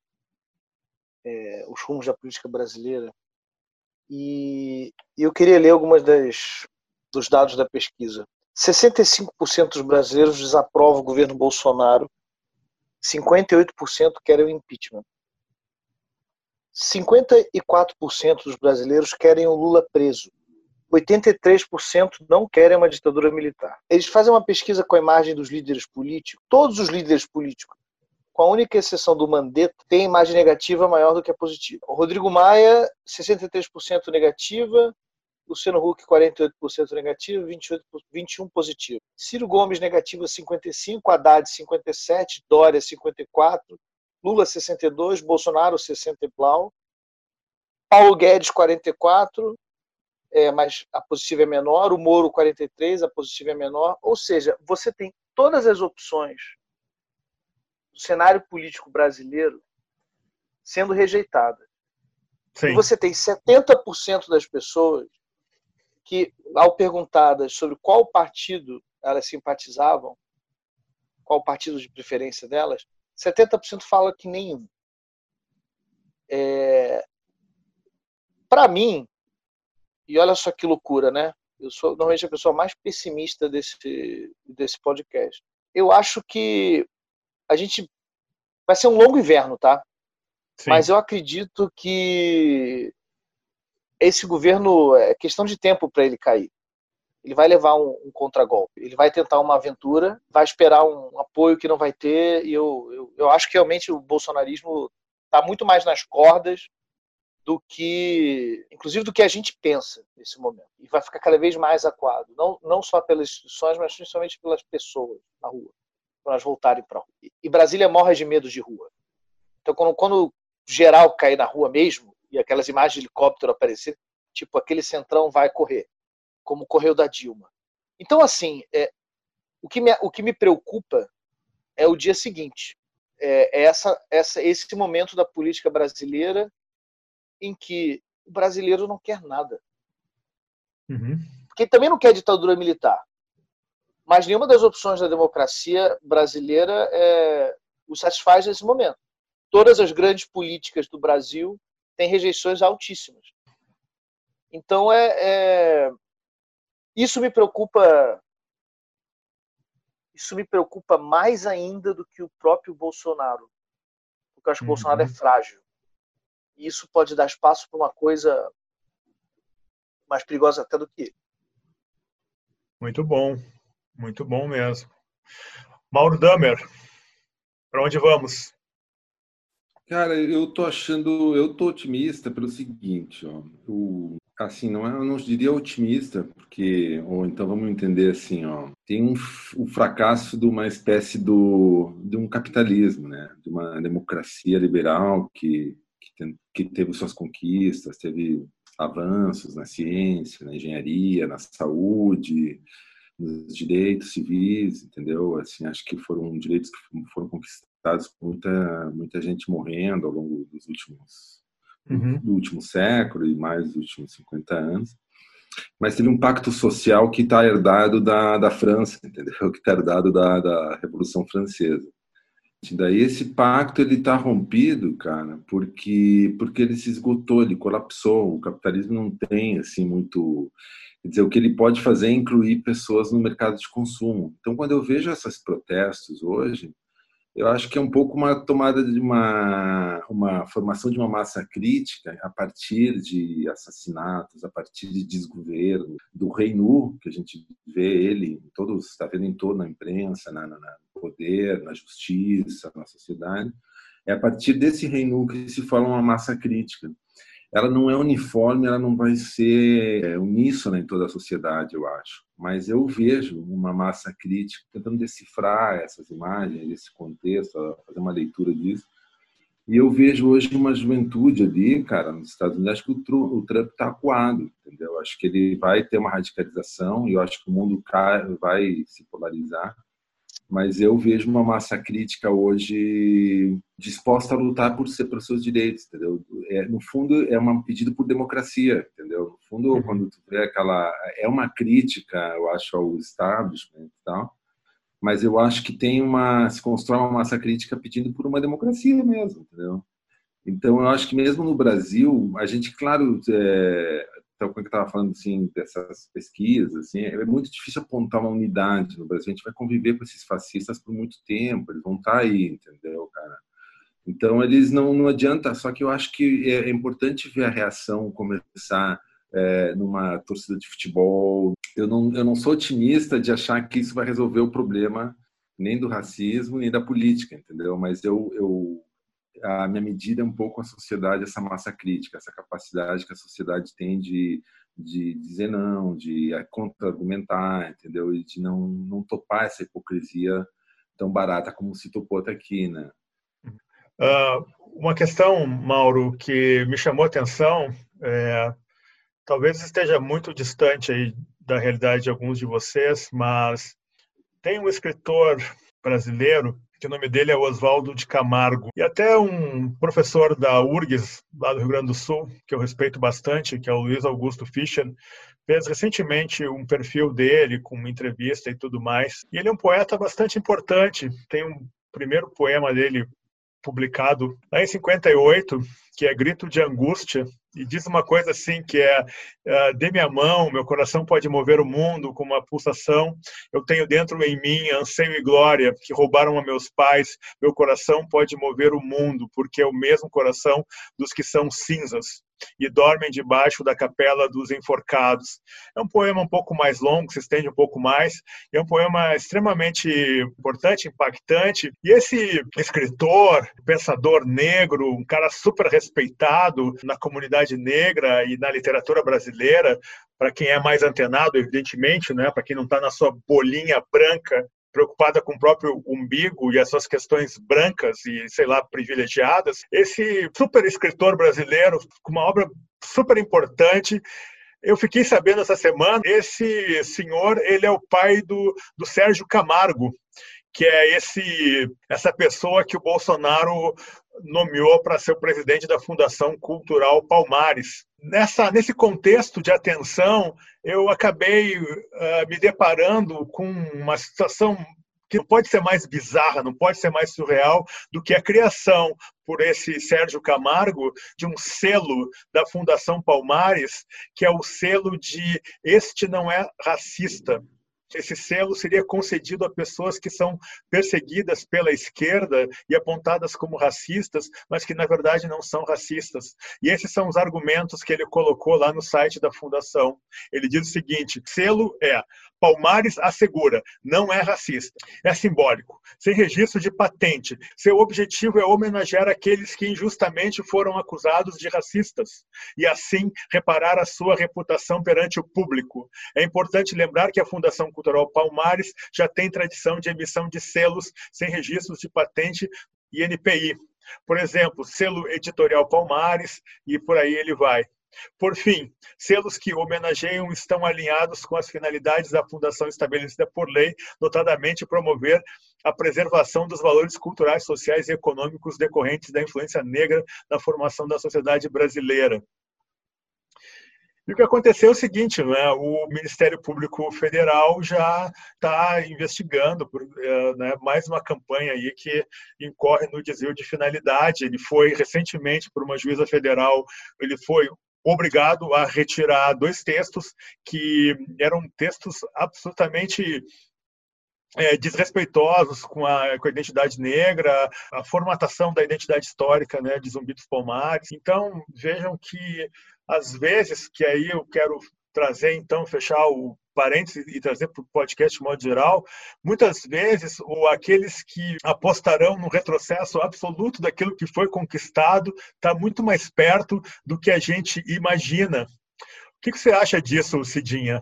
Speaker 3: é, os rumos da política brasileira. E, eu queria ler algumas das, dos dados da pesquisa. 65% dos brasileiros desaprovam o governo Bolsonaro, 58% querem o impeachment. 54% dos brasileiros querem o Lula preso. 83% não querem uma ditadura militar. Eles fazem uma pesquisa com a imagem dos líderes políticos. Todos os líderes políticos, com a única exceção do Mandetta, têm imagem negativa maior do que a positiva. O Rodrigo Maia, 63% negativa, Luciano Huck, 48% negativo, 28, 21 positivo. Ciro Gomes, negativo, 55, Haddad, 57, Dória, 54, Lula, 62, Bolsonaro, 60 e blau, Paulo Guedes, 44, é, mas a positiva é menor, o Moro 43, a positiva é menor. Ou seja, você tem todas as opções do cenário político brasileiro sendo rejeitadas. Sim. E você tem 70% das pessoas que, ao perguntadas sobre qual partido elas simpatizavam, qual partido de preferência delas, 70% fala que nenhum. É... Para mim, e olha só que loucura, né? Eu sou normalmente a pessoa mais pessimista desse, desse podcast. Eu acho que a gente vai ser um longo inverno, tá? Sim. Mas eu acredito que esse governo é questão de tempo para ele cair. Ele vai levar um, um contragolpe. Ele vai tentar uma aventura, vai esperar um apoio que não vai ter. E eu, eu, eu acho que realmente o bolsonarismo está muito mais nas cordas do que, inclusive, do que a gente pensa nesse momento. E vai ficar cada vez mais aquado, não, não só pelas instituições, mas principalmente pelas pessoas na rua, quando elas voltarem para a rua. E Brasília morre de medo de rua. Então, quando, quando geral cair na rua mesmo, e aquelas imagens de helicóptero aparecer, tipo, aquele centrão vai correr, como correu da Dilma. Então, assim, é, o, que me, o que me preocupa é o dia seguinte. É, é essa, essa, esse momento da política brasileira em que o brasileiro não quer nada. Uhum. Porque também não quer ditadura militar. Mas nenhuma das opções da democracia brasileira é, o satisfaz nesse momento. Todas as grandes políticas do Brasil têm rejeições altíssimas. Então é, é isso me preocupa isso me preocupa mais ainda do que o próprio Bolsonaro. Porque eu acho que o uhum. Bolsonaro é frágil. E isso pode dar espaço para uma coisa mais perigosa até do que ele.
Speaker 2: Muito bom, muito bom mesmo. Mauro Damer, para onde vamos?
Speaker 4: Cara, eu tô achando, eu tô otimista pelo seguinte, ó, o, assim, não é, eu não diria otimista, porque, ou então vamos entender assim, ó, tem um, o fracasso de uma espécie do, de um capitalismo, né, de uma democracia liberal que que, tem, que teve suas conquistas, teve avanços na ciência, na engenharia, na saúde, nos direitos civis, entendeu? Assim, acho que foram direitos que foram conquistados por muita, muita gente morrendo ao longo dos últimos uhum. do último século e mais dos últimos 50 anos. Mas teve um pacto social que está herdado da, da França, entendeu? Que está herdado da, da Revolução Francesa. Daí esse pacto ele está rompido, cara, porque porque ele se esgotou, ele colapsou. O capitalismo não tem assim muito, quer dizer, o que ele pode fazer é incluir pessoas no mercado de consumo. Então, quando eu vejo esses protestos hoje, eu acho que é um pouco uma tomada de uma, uma formação de uma massa crítica a partir de assassinatos, a partir de desgoverno, do rei nu, que a gente vê ele, todos está vendo em torno na imprensa, na, na, no poder, na justiça, na sociedade. É a partir desse rei nu que se forma uma massa crítica ela não é uniforme, ela não vai ser é, uníssona em toda a sociedade, eu acho. Mas eu vejo uma massa crítica tentando decifrar essas imagens, esse contexto, fazer uma leitura disso. E eu vejo hoje uma juventude ali, cara, nos Estados Unidos, acho que o Trump está acuado, entendeu? Acho que ele vai ter uma radicalização e eu acho que o mundo vai se polarizar mas eu vejo uma massa crítica hoje disposta a lutar por ser pelos seus direitos, entendeu? É, no fundo é um pedido por democracia, entendeu? No fundo, uhum. quando tu vê aquela é uma crítica, eu acho ao establishment e tal, mas eu acho que tem uma se constrói uma massa crítica pedindo por uma democracia mesmo, entendeu? Então eu acho que mesmo no Brasil a gente, claro, é, então, quando eu estava falando assim dessas pesquisas, assim, é muito difícil apontar uma unidade no Brasil. A gente vai conviver com esses fascistas por muito tempo, eles vão estar tá aí, entendeu, cara? Então, eles não, não adianta, só que eu acho que é, é importante ver a reação começar é, numa torcida de futebol. Eu não, eu não sou otimista de achar que isso vai resolver o problema nem do racismo nem da política, entendeu? Mas eu, eu a minha medida é um pouco a sociedade, essa massa crítica, essa capacidade que a sociedade tem de, de dizer não, de contra-argumentar, entendeu? E de não, não topar essa hipocrisia tão barata como se topou até aqui, né?
Speaker 2: Uh, uma questão, Mauro, que me chamou a atenção, é, talvez esteja muito distante aí da realidade de alguns de vocês, mas tem um escritor brasileiro que o nome dele é Oswaldo de Camargo. E até um professor da URGS, lá do Rio Grande do Sul, que eu respeito bastante, que é o Luiz Augusto Fischer, fez recentemente um perfil dele com uma entrevista e tudo mais. E ele é um poeta bastante importante. Tem um primeiro poema dele publicado lá em 58, que é Grito de Angústia, e diz uma coisa assim que é uh, dê minha mão, meu coração pode mover o mundo com uma pulsação, eu tenho dentro em mim anseio e glória que roubaram a meus pais, meu coração pode mover o mundo, porque é o mesmo coração dos que são cinzas e dormem debaixo da capela dos enforcados. É um poema um pouco mais longo, se estende um pouco mais, é um poema extremamente importante, impactante. E esse escritor, pensador negro, um cara super respeitado na comunidade negra e na literatura brasileira, para quem é mais antenado, evidentemente, né, para quem não está na sua bolinha branca preocupada com o próprio umbigo e as suas questões brancas e, sei lá, privilegiadas. Esse super escritor brasileiro, com uma obra super importante, eu fiquei sabendo essa semana, esse senhor, ele é o pai do, do Sérgio Camargo, que é esse essa pessoa que o Bolsonaro nomeou para ser o presidente da Fundação Cultural Palmares. Nessa, nesse contexto de atenção, eu acabei uh, me deparando com uma situação que não pode ser mais bizarra, não pode ser mais surreal do que a criação por esse Sérgio Camargo de um selo da Fundação Palmares, que é o selo de este não é racista esse selo seria concedido a pessoas que são perseguidas pela esquerda e apontadas como racistas, mas que na verdade não são racistas. E esses são os argumentos que ele colocou lá no site da fundação. Ele diz o seguinte: selo é Palmares assegura, não é racista, é simbólico, sem registro de patente. Seu objetivo é homenagear aqueles que injustamente foram acusados de racistas e assim reparar a sua reputação perante o público. É importante lembrar que a Fundação Cultural Palmares já tem tradição de emissão de selos sem registros de patente e NPI. Por exemplo, selo editorial Palmares e por aí ele vai. Por fim, selos que homenageiam estão alinhados com as finalidades da fundação estabelecida por lei, notadamente promover a preservação dos valores culturais, sociais e econômicos decorrentes da influência negra na formação da sociedade brasileira. E o que aconteceu é o seguinte, né? o Ministério Público Federal já está investigando eh, né, mais uma campanha aí que incorre no desvio de finalidade. Ele foi recentemente por uma juíza federal, ele foi obrigado a retirar dois textos que eram textos absolutamente é, desrespeitosos com a, com a, identidade negra, a formatação da identidade histórica né, de Zumbi dos Palmares. Então, vejam que, às vezes, que aí eu quero trazer, então, fechar o parênteses e trazer para o podcast de modo geral, muitas vezes ou aqueles que apostarão no retrocesso absoluto daquilo que foi conquistado está muito mais perto do que a gente imagina. O que, que você acha disso, Cidinha?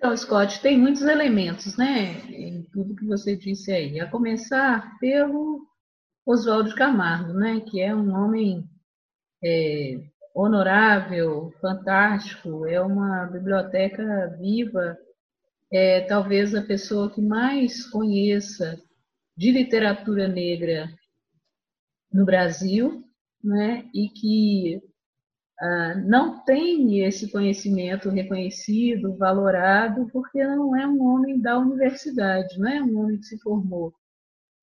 Speaker 5: Então, Scott, tem muitos elementos, né, em tudo que você disse aí. A começar pelo Oswaldo Camargo, né, que é um homem é, honorável, fantástico, é uma biblioteca viva, é talvez a pessoa que mais conheça de literatura negra no Brasil, né? e que ah, não tem esse conhecimento reconhecido, valorado, porque não é um homem da universidade, não é um homem que se formou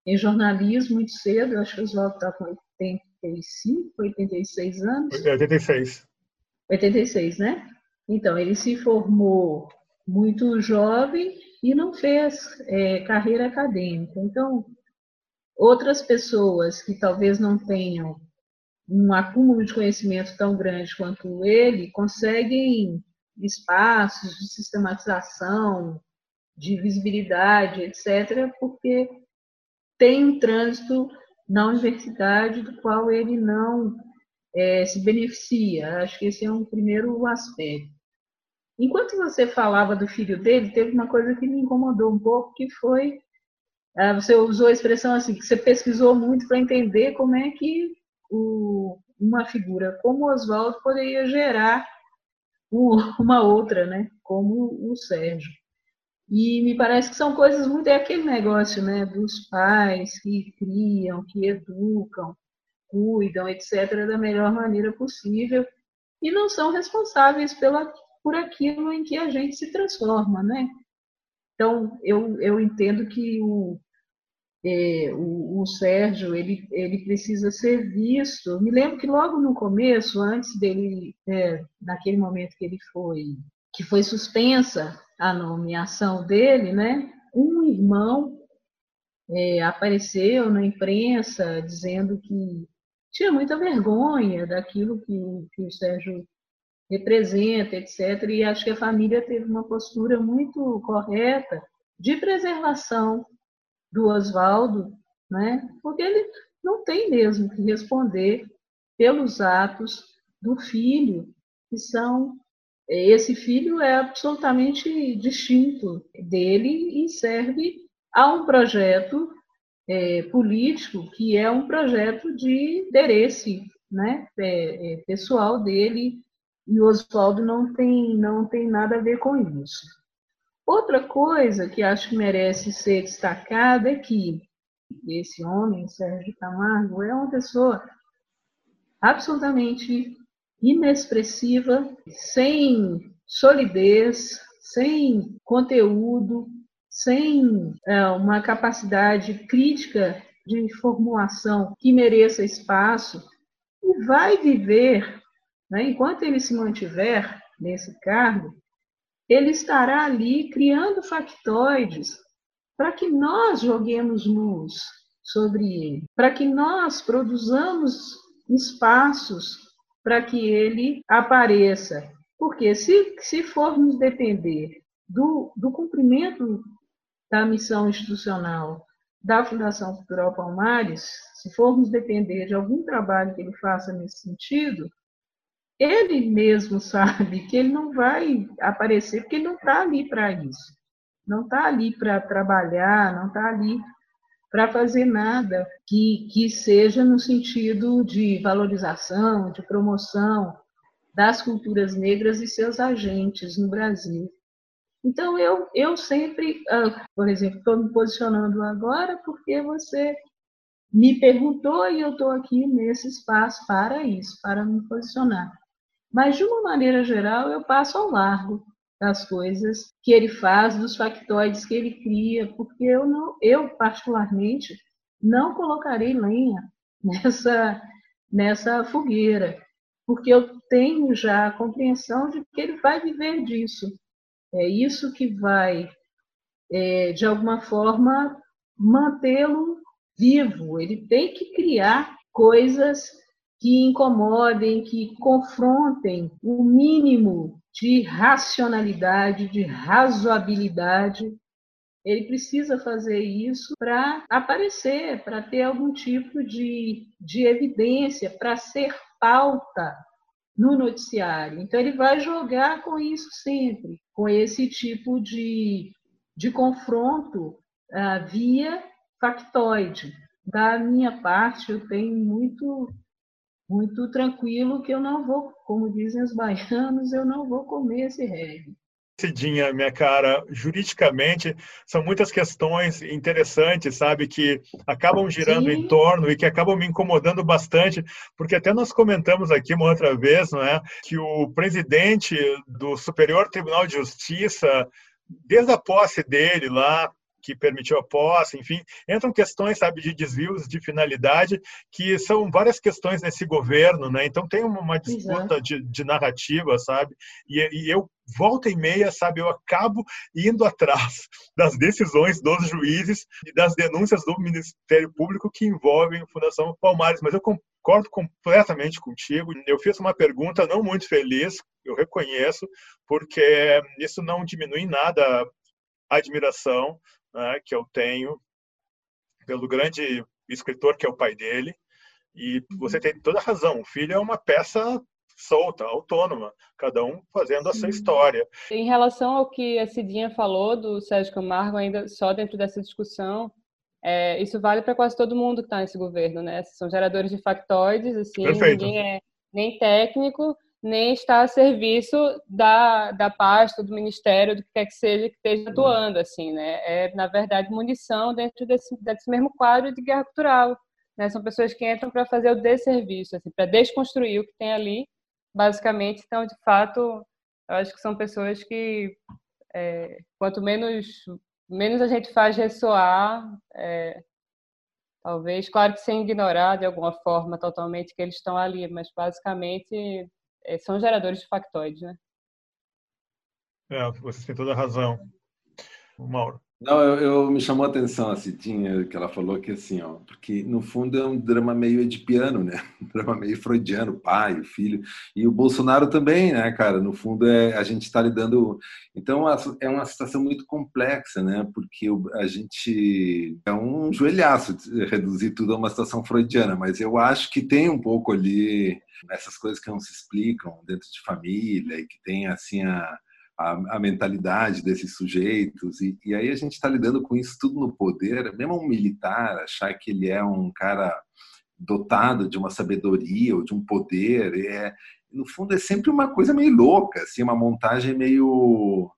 Speaker 5: em jornalismo muito cedo, acho que o Oswaldo está com 85, 86 anos.
Speaker 2: 86.
Speaker 5: 86, né? Então, ele se formou muito jovem e não fez é, carreira acadêmica. Então, outras pessoas que talvez não tenham um acúmulo de conhecimento tão grande quanto ele conseguem espaços de sistematização, de visibilidade, etc., porque tem um trânsito na universidade do qual ele não é, se beneficia. Acho que esse é um primeiro aspecto. Enquanto você falava do filho dele, teve uma coisa que me incomodou um pouco, que foi é, você usou a expressão assim que você pesquisou muito para entender como é que o, uma figura como Oswaldo poderia gerar uma outra, né? Como o Sérgio. E me parece que são coisas muito é aquele negócio, né? Dos pais que criam, que educam, cuidam, etc., da melhor maneira possível e não são responsáveis pela, por aquilo em que a gente se transforma, né? Então, eu, eu entendo que o, é, o, o, Sérgio ele, ele precisa ser visto. Me lembro que logo no começo, antes dele, é, naquele momento que ele foi que foi suspensa a nomeação dele, né? Um irmão é, apareceu na imprensa dizendo que tinha muita vergonha daquilo que, que o Sérgio representa, etc. E acho que a família teve uma postura muito correta de preservação do Oswaldo, né? porque ele não tem mesmo que responder pelos atos do filho, que são. Esse filho é absolutamente distinto dele e serve a um projeto é, político que é um projeto de interesse né, é, é, pessoal dele e o Oswaldo não tem, não tem nada a ver com isso. Outra coisa que acho que merece ser destacada é que esse homem, Sérgio Camargo, é uma pessoa absolutamente inexpressiva, sem solidez, sem conteúdo, sem é, uma capacidade crítica de formulação que mereça espaço, e vai viver, né, enquanto ele se mantiver nesse cargo, ele estará ali criando factoides para que nós joguemos luz sobre ele, para que nós produzamos espaços para que ele apareça. Porque se, se formos depender do, do cumprimento da missão institucional da Fundação Cultural Palmares, se formos depender de algum trabalho que ele faça nesse sentido, ele mesmo sabe que ele não vai aparecer porque ele não está ali para isso. Não está ali para trabalhar, não está ali para fazer nada que, que seja no sentido de valorização, de promoção das culturas negras e seus agentes no Brasil. Então, eu, eu sempre, ah, por exemplo, estou me posicionando agora porque você me perguntou e eu estou aqui nesse espaço para isso, para me posicionar. Mas, de uma maneira geral, eu passo ao largo das coisas que ele faz, dos factoides que ele cria, porque eu, não, eu particularmente, não colocarei lenha nessa, nessa fogueira, porque eu tenho já a compreensão de que ele vai viver disso. É isso que vai, é, de alguma forma, mantê-lo vivo. Ele tem que criar coisas que incomodem, que confrontem o mínimo de racionalidade, de razoabilidade. Ele precisa fazer isso para aparecer, para ter algum tipo de, de evidência, para ser pauta no noticiário. Então, ele vai jogar com isso sempre, com esse tipo de, de confronto uh, via factoide. Da minha parte, eu tenho muito muito tranquilo que eu não vou, como dizem os baianos, eu não vou comer esse reggae.
Speaker 2: Cidinha, minha cara, juridicamente são muitas questões interessantes, sabe, que acabam girando Sim. em torno e que acabam me incomodando bastante, porque até nós comentamos aqui uma outra vez, não é, que o presidente do Superior Tribunal de Justiça, desde a posse dele lá, que permitiu a posse, enfim, entram questões, sabe, de desvios de finalidade, que são várias questões nesse governo, né? Então tem uma disputa de, de, narrativa, sabe? E, e eu volta e meia, sabe, eu acabo indo atrás das decisões dos juízes e das denúncias do Ministério Público que envolvem a Fundação Palmares, mas eu concordo completamente contigo. Eu fiz uma pergunta não muito feliz, eu reconheço, porque isso não diminui nada a admiração né, que eu tenho pelo grande escritor que é o pai dele. E você tem toda a razão. O filho é uma peça solta, autônoma, cada um fazendo a sua história.
Speaker 7: Em relação ao que a Cidinha falou do Sérgio Camargo, ainda só dentro dessa discussão, é, isso vale para quase todo mundo que está nesse governo, né? São geradores de factoides, assim,
Speaker 2: Perfeito.
Speaker 7: ninguém é nem técnico, nem está a serviço da, da pasta, do ministério, do que quer que seja que esteja atuando, assim, né? É, na verdade, munição dentro desse, desse mesmo quadro de guerra cultural. Né? São pessoas que entram para fazer o desserviço, assim, para desconstruir o que tem ali, basicamente. Então, de fato, eu acho que são pessoas que, é, quanto menos menos a gente faz ressoar, é, talvez, claro que sem ignorar de alguma forma totalmente que eles estão ali, mas basicamente são geradores de factoides, né?
Speaker 2: É, você tem toda a razão, Mauro.
Speaker 4: Não, eu, eu, me chamou a atenção a Citinha, que ela falou que assim, ó, porque no fundo é um drama meio edipiano, né? Um drama meio freudiano, pai, filho. E o Bolsonaro também, né, cara? No fundo é a gente está lidando. Então é uma situação muito complexa, né? Porque a gente é um joelhaço reduzir tudo a uma situação freudiana, mas eu acho que tem um pouco ali essas coisas que não se explicam dentro de família e que tem assim a a, a mentalidade desses sujeitos. E, e aí a gente está lidando com isso tudo no poder, mesmo um militar achar que ele é um cara dotado de uma sabedoria ou de um poder, é, no fundo é sempre uma coisa meio louca, assim, uma montagem meio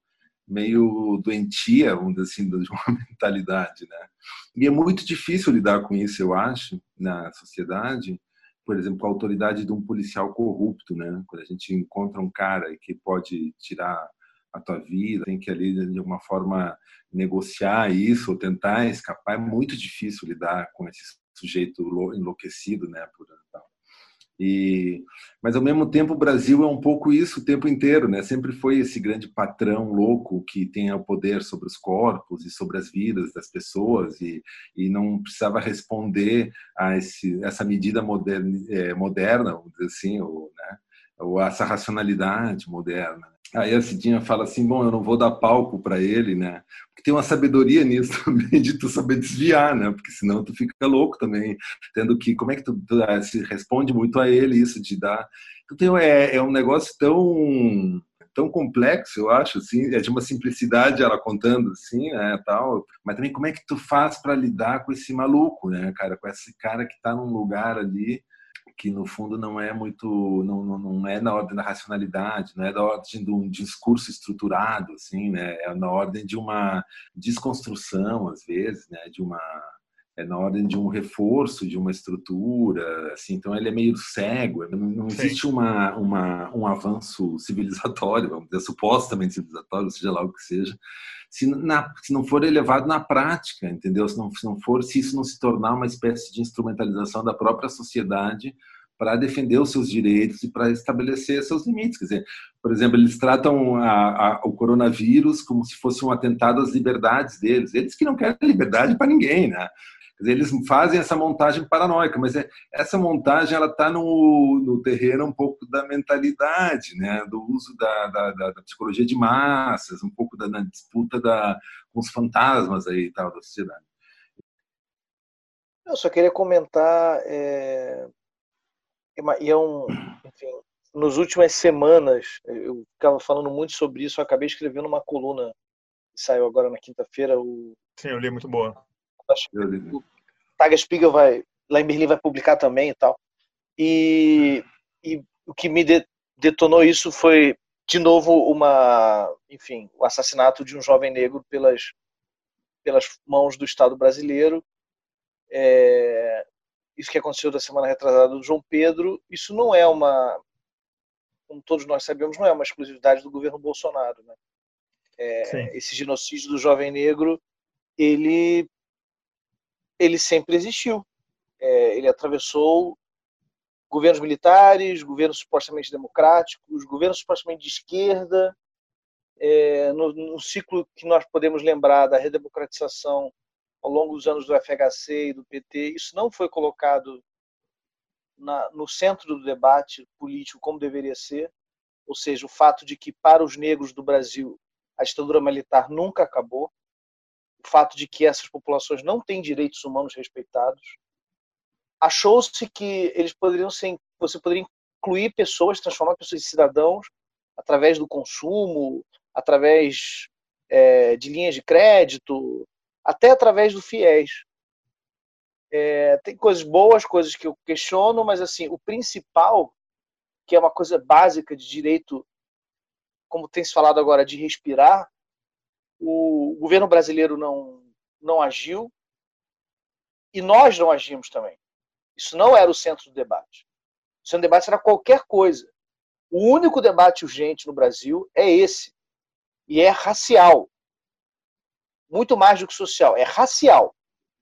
Speaker 4: meio doentia, vamos dizer assim, de uma mentalidade, né? E é muito difícil lidar com isso, eu acho, na sociedade, por exemplo, a autoridade de um policial corrupto, né? Quando a gente encontra um cara que pode tirar a tua vida, tem que ali de alguma forma negociar isso ou tentar escapar. É muito difícil lidar com esse sujeito enlouquecido, né? Por, e, mas ao mesmo tempo o Brasil é um pouco isso o tempo inteiro, né? Sempre foi esse grande patrão louco que tem o poder sobre os corpos e sobre as vidas das pessoas e, e não precisava responder a esse, essa medida moderna, é, moderna, assim, ou, né? ou essa racionalidade moderna. Aí a Cidinha fala assim, bom, eu não vou dar palco para ele, né? Porque tem uma sabedoria nisso também de tu saber desviar, né? Porque senão tu fica louco também, tendo que como é que tu, tu ah, se responde muito a ele isso de dar. Então é, é um negócio tão tão complexo, eu acho, assim, é de uma simplicidade ela contando assim, né, tal. Mas também como é que tu faz para lidar com esse maluco, né, cara, com esse cara que está num lugar ali que no fundo não é muito, não, não, não, é na ordem da racionalidade, não é da ordem de um discurso estruturado, assim, né? É na ordem de uma desconstrução, às vezes, né? De uma é na ordem de um reforço de uma estrutura, assim, então ele é meio cego, não, existe uma, uma, um avanço civilizatório, vamos dizer, supostamente civilizatório, seja lá o que seja, se, na, se não for elevado na prática, entendeu? Se não, se não for, se isso não se tornar uma espécie de instrumentalização da própria sociedade para defender os seus direitos e para estabelecer seus limites. Quer dizer, por exemplo, eles tratam a, a, o coronavírus como se fosse um atentado às liberdades deles. Eles que não querem liberdade para ninguém, né? Dizer, eles fazem essa montagem paranoica, mas é, essa montagem ela está no, no terreno um pouco da mentalidade, né? do uso da, da, da, da psicologia de massas, um pouco da disputa da, com os fantasmas aí e tal da sociedade.
Speaker 3: Eu só queria comentar, é, e é um, enfim, nas últimas semanas eu ficava falando muito sobre isso, eu acabei escrevendo uma coluna que saiu agora na quinta-feira. O...
Speaker 2: Sim, eu li muito boa
Speaker 3: Acho que o vai, lá em Berlim vai publicar também e tal. E, e o que me detonou isso foi, de novo, uma, enfim, o assassinato de um jovem negro pelas, pelas mãos do Estado brasileiro. É, isso que aconteceu da semana retrasada do João Pedro, isso não é uma, como todos nós sabemos, não é uma exclusividade do governo Bolsonaro. Né? É, esse genocídio do jovem negro, ele ele sempre existiu. É, ele atravessou governos militares, governos supostamente democráticos, governos supostamente de esquerda, é, no, no, ciclo que nós podemos lembrar da redemocratização ao longo dos anos do FHC e do PT, isso não foi colocado na, no centro do debate político como deveria ser, ou seja, o fato de que para os negros do Brasil a ditadura militar nunca acabou, o fato de que essas populações não têm direitos humanos respeitados. Achou-se que eles poderiam ser, você poderia incluir pessoas, transformar pessoas em cidadãos através do consumo, através é, de linhas de crédito, até através do FIES. É, tem coisas boas, coisas que eu questiono, mas assim o principal, que é uma coisa básica de direito, como tem se falado agora, de respirar, o governo brasileiro não, não agiu e nós não agimos também. Isso não era o centro do debate. O centro do debate era qualquer coisa. O único debate urgente no Brasil é esse. E é racial. Muito mais do que social. É racial.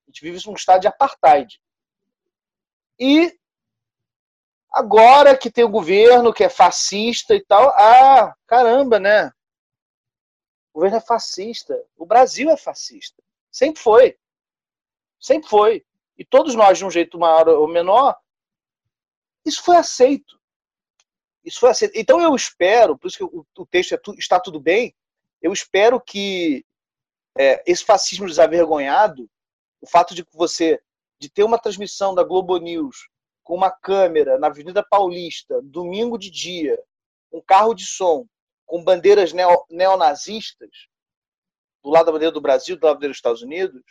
Speaker 3: A gente vive num estado de apartheid. E agora que tem o governo que é fascista e tal, ah, caramba, né? O governo é fascista. O Brasil é fascista. Sempre foi. Sempre foi. E todos nós, de um jeito maior ou menor, isso foi aceito. Isso foi aceito. Então eu espero, por isso que o, texto é está tudo bem, eu espero que é, esse fascismo desavergonhado, o fato de você de ter uma transmissão da Globo News com uma câmera na Avenida Paulista, domingo de dia, um carro de som, com bandeiras neo, neonazistas, do lado da bandeira do Brasil, do lado da bandeira dos Estados Unidos,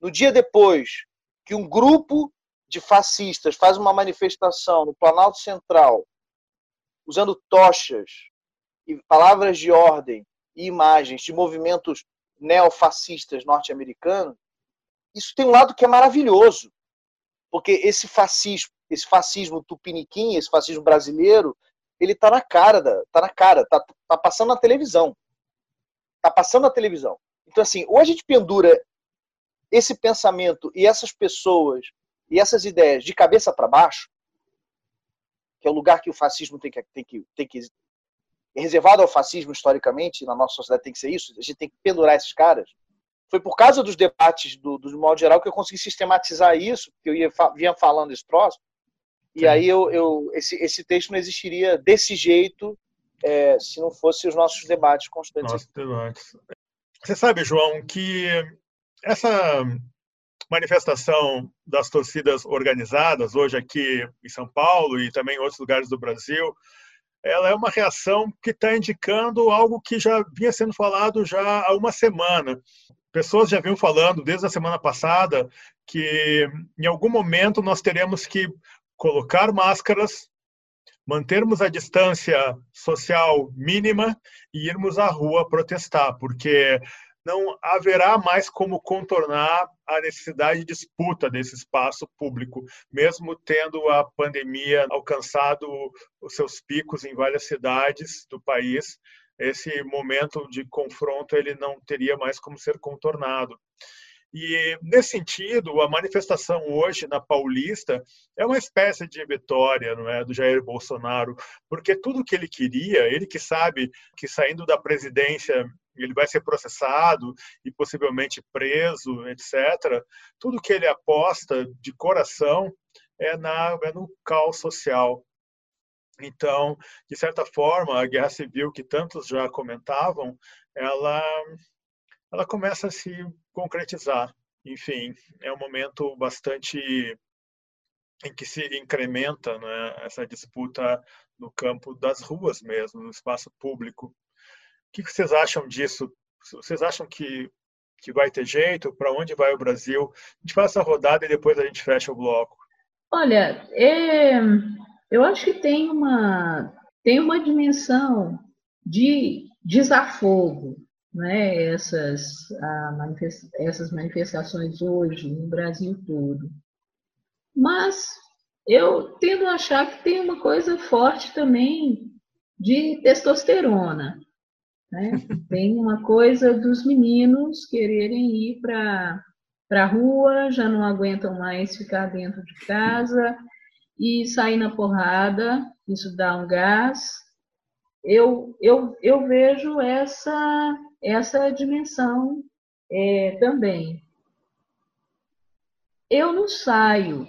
Speaker 3: no dia depois que um grupo de fascistas faz uma manifestação no Planalto Central, usando tochas e palavras de ordem e imagens de movimentos neofascistas norte-americanos, isso tem um lado que é maravilhoso, porque esse fascismo, esse fascismo tupiniquim, esse fascismo brasileiro, ele tá na cara, da, tá na cara, tá, tá passando na televisão. Tá passando na televisão. Então, assim, ou a gente pendura esse pensamento e essas pessoas e essas ideias de cabeça para baixo, que é o lugar que o fascismo tem que, tem que, tem que é reservado ao fascismo historicamente, na nossa sociedade tem que ser isso, a gente tem que pendurar esses caras. Foi por causa dos debates do, do modo geral que eu consegui sistematizar isso, porque eu ia, vinha falando esse próximo, e aí eu, eu esse, esse texto não existiria desse jeito é, se não fosse os nossos debates constantes. Nossos
Speaker 2: debates. Você sabe, João, que essa manifestação das torcidas organizadas hoje aqui em São Paulo e também em outros lugares do Brasil, ela é uma reação que está indicando algo que já vinha sendo falado já há uma semana. Pessoas já vinham falando desde a semana passada que em algum momento nós teremos que colocar máscaras, mantermos a distância social mínima e irmos à rua protestar, porque não haverá mais como contornar a necessidade de disputa desse espaço público, mesmo tendo a pandemia alcançado os seus picos em várias cidades do país. Esse momento de confronto ele não teria mais como ser contornado. E, nesse sentido, a manifestação hoje na Paulista é uma espécie de vitória não é, do Jair Bolsonaro, porque tudo que ele queria, ele que sabe que saindo da presidência ele vai ser processado e possivelmente preso, etc. Tudo que ele aposta de coração é, na, é no caos social. Então, de certa forma, a guerra civil que tantos já comentavam, ela, ela começa a se concretizar. Enfim, é um momento bastante em que se incrementa né, essa disputa no campo das ruas mesmo, no espaço público. O que vocês acham disso? Vocês acham que, que vai ter jeito? Para onde vai o Brasil? A gente faz essa rodada e depois a gente fecha o bloco.
Speaker 5: Olha, é, eu acho que tem uma, tem uma dimensão de desafogo né, essas, essas manifestações hoje no Brasil todo. Mas eu tendo a achar que tem uma coisa forte também de testosterona. Né? Tem uma coisa dos meninos quererem ir para a rua, já não aguentam mais ficar dentro de casa e sair na porrada, isso dá um gás. Eu, eu, eu vejo essa essa dimensão é, também. Eu não saio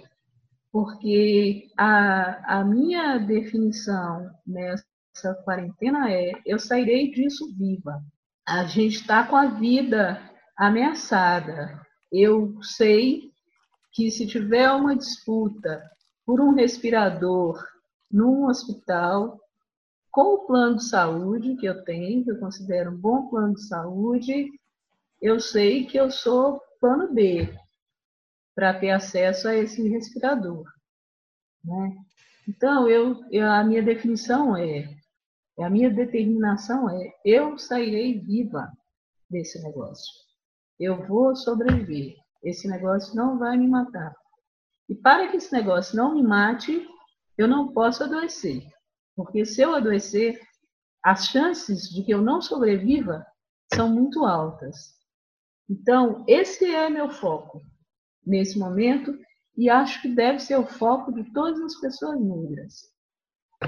Speaker 5: porque a, a minha definição nessa quarentena é: eu sairei disso viva. A gente está com a vida ameaçada. Eu sei que se tiver uma disputa por um respirador num hospital, com o plano de saúde que eu tenho, que eu considero um bom plano de saúde, eu sei que eu sou plano B para ter acesso a esse respirador. Né? Então, eu, a minha definição é, a minha determinação é, eu sairei viva desse negócio. Eu vou sobreviver. Esse negócio não vai me matar. E para que esse negócio não me mate, eu não posso adoecer. Porque se eu adoecer, as chances de que eu não sobreviva são muito altas. Então, esse é meu foco nesse momento e acho que deve ser o foco de todas as pessoas negras.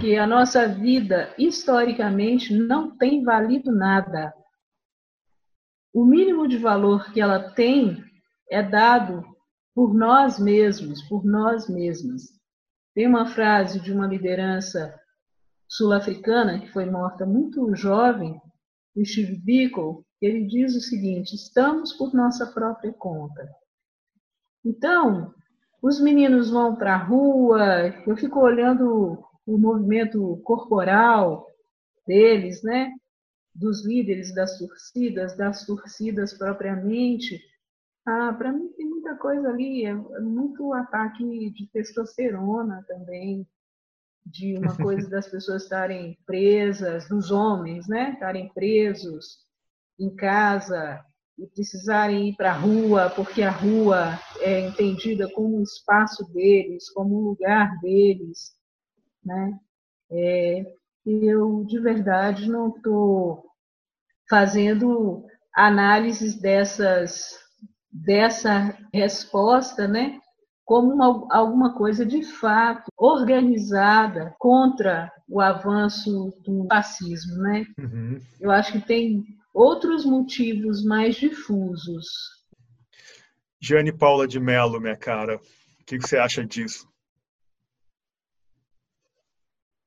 Speaker 5: Que a nossa vida, historicamente, não tem valido nada. O mínimo de valor que ela tem é dado por nós mesmos, por nós mesmas. Tem uma frase de uma liderança sul-africana que foi morta muito jovem, o Steve Biko, ele diz o seguinte: estamos por nossa própria conta. Então, os meninos vão para a rua, eu fico olhando o movimento corporal deles, né? Dos líderes das torcidas, das torcidas propriamente. Ah, para mim tem muita coisa ali, é muito ataque de testosterona também, de uma coisa das pessoas estarem presas, dos homens, né? Estarem presos em casa e precisarem ir para a rua, porque a rua é entendida como um espaço deles, como um lugar deles, né? É, eu de verdade não estou fazendo análises dessas dessa resposta, né, como uma, alguma coisa de fato organizada contra o avanço do fascismo, né? Uhum. Eu acho que tem outros motivos mais difusos.
Speaker 2: Jane Paula de Mello, minha cara, o que, você acha disso?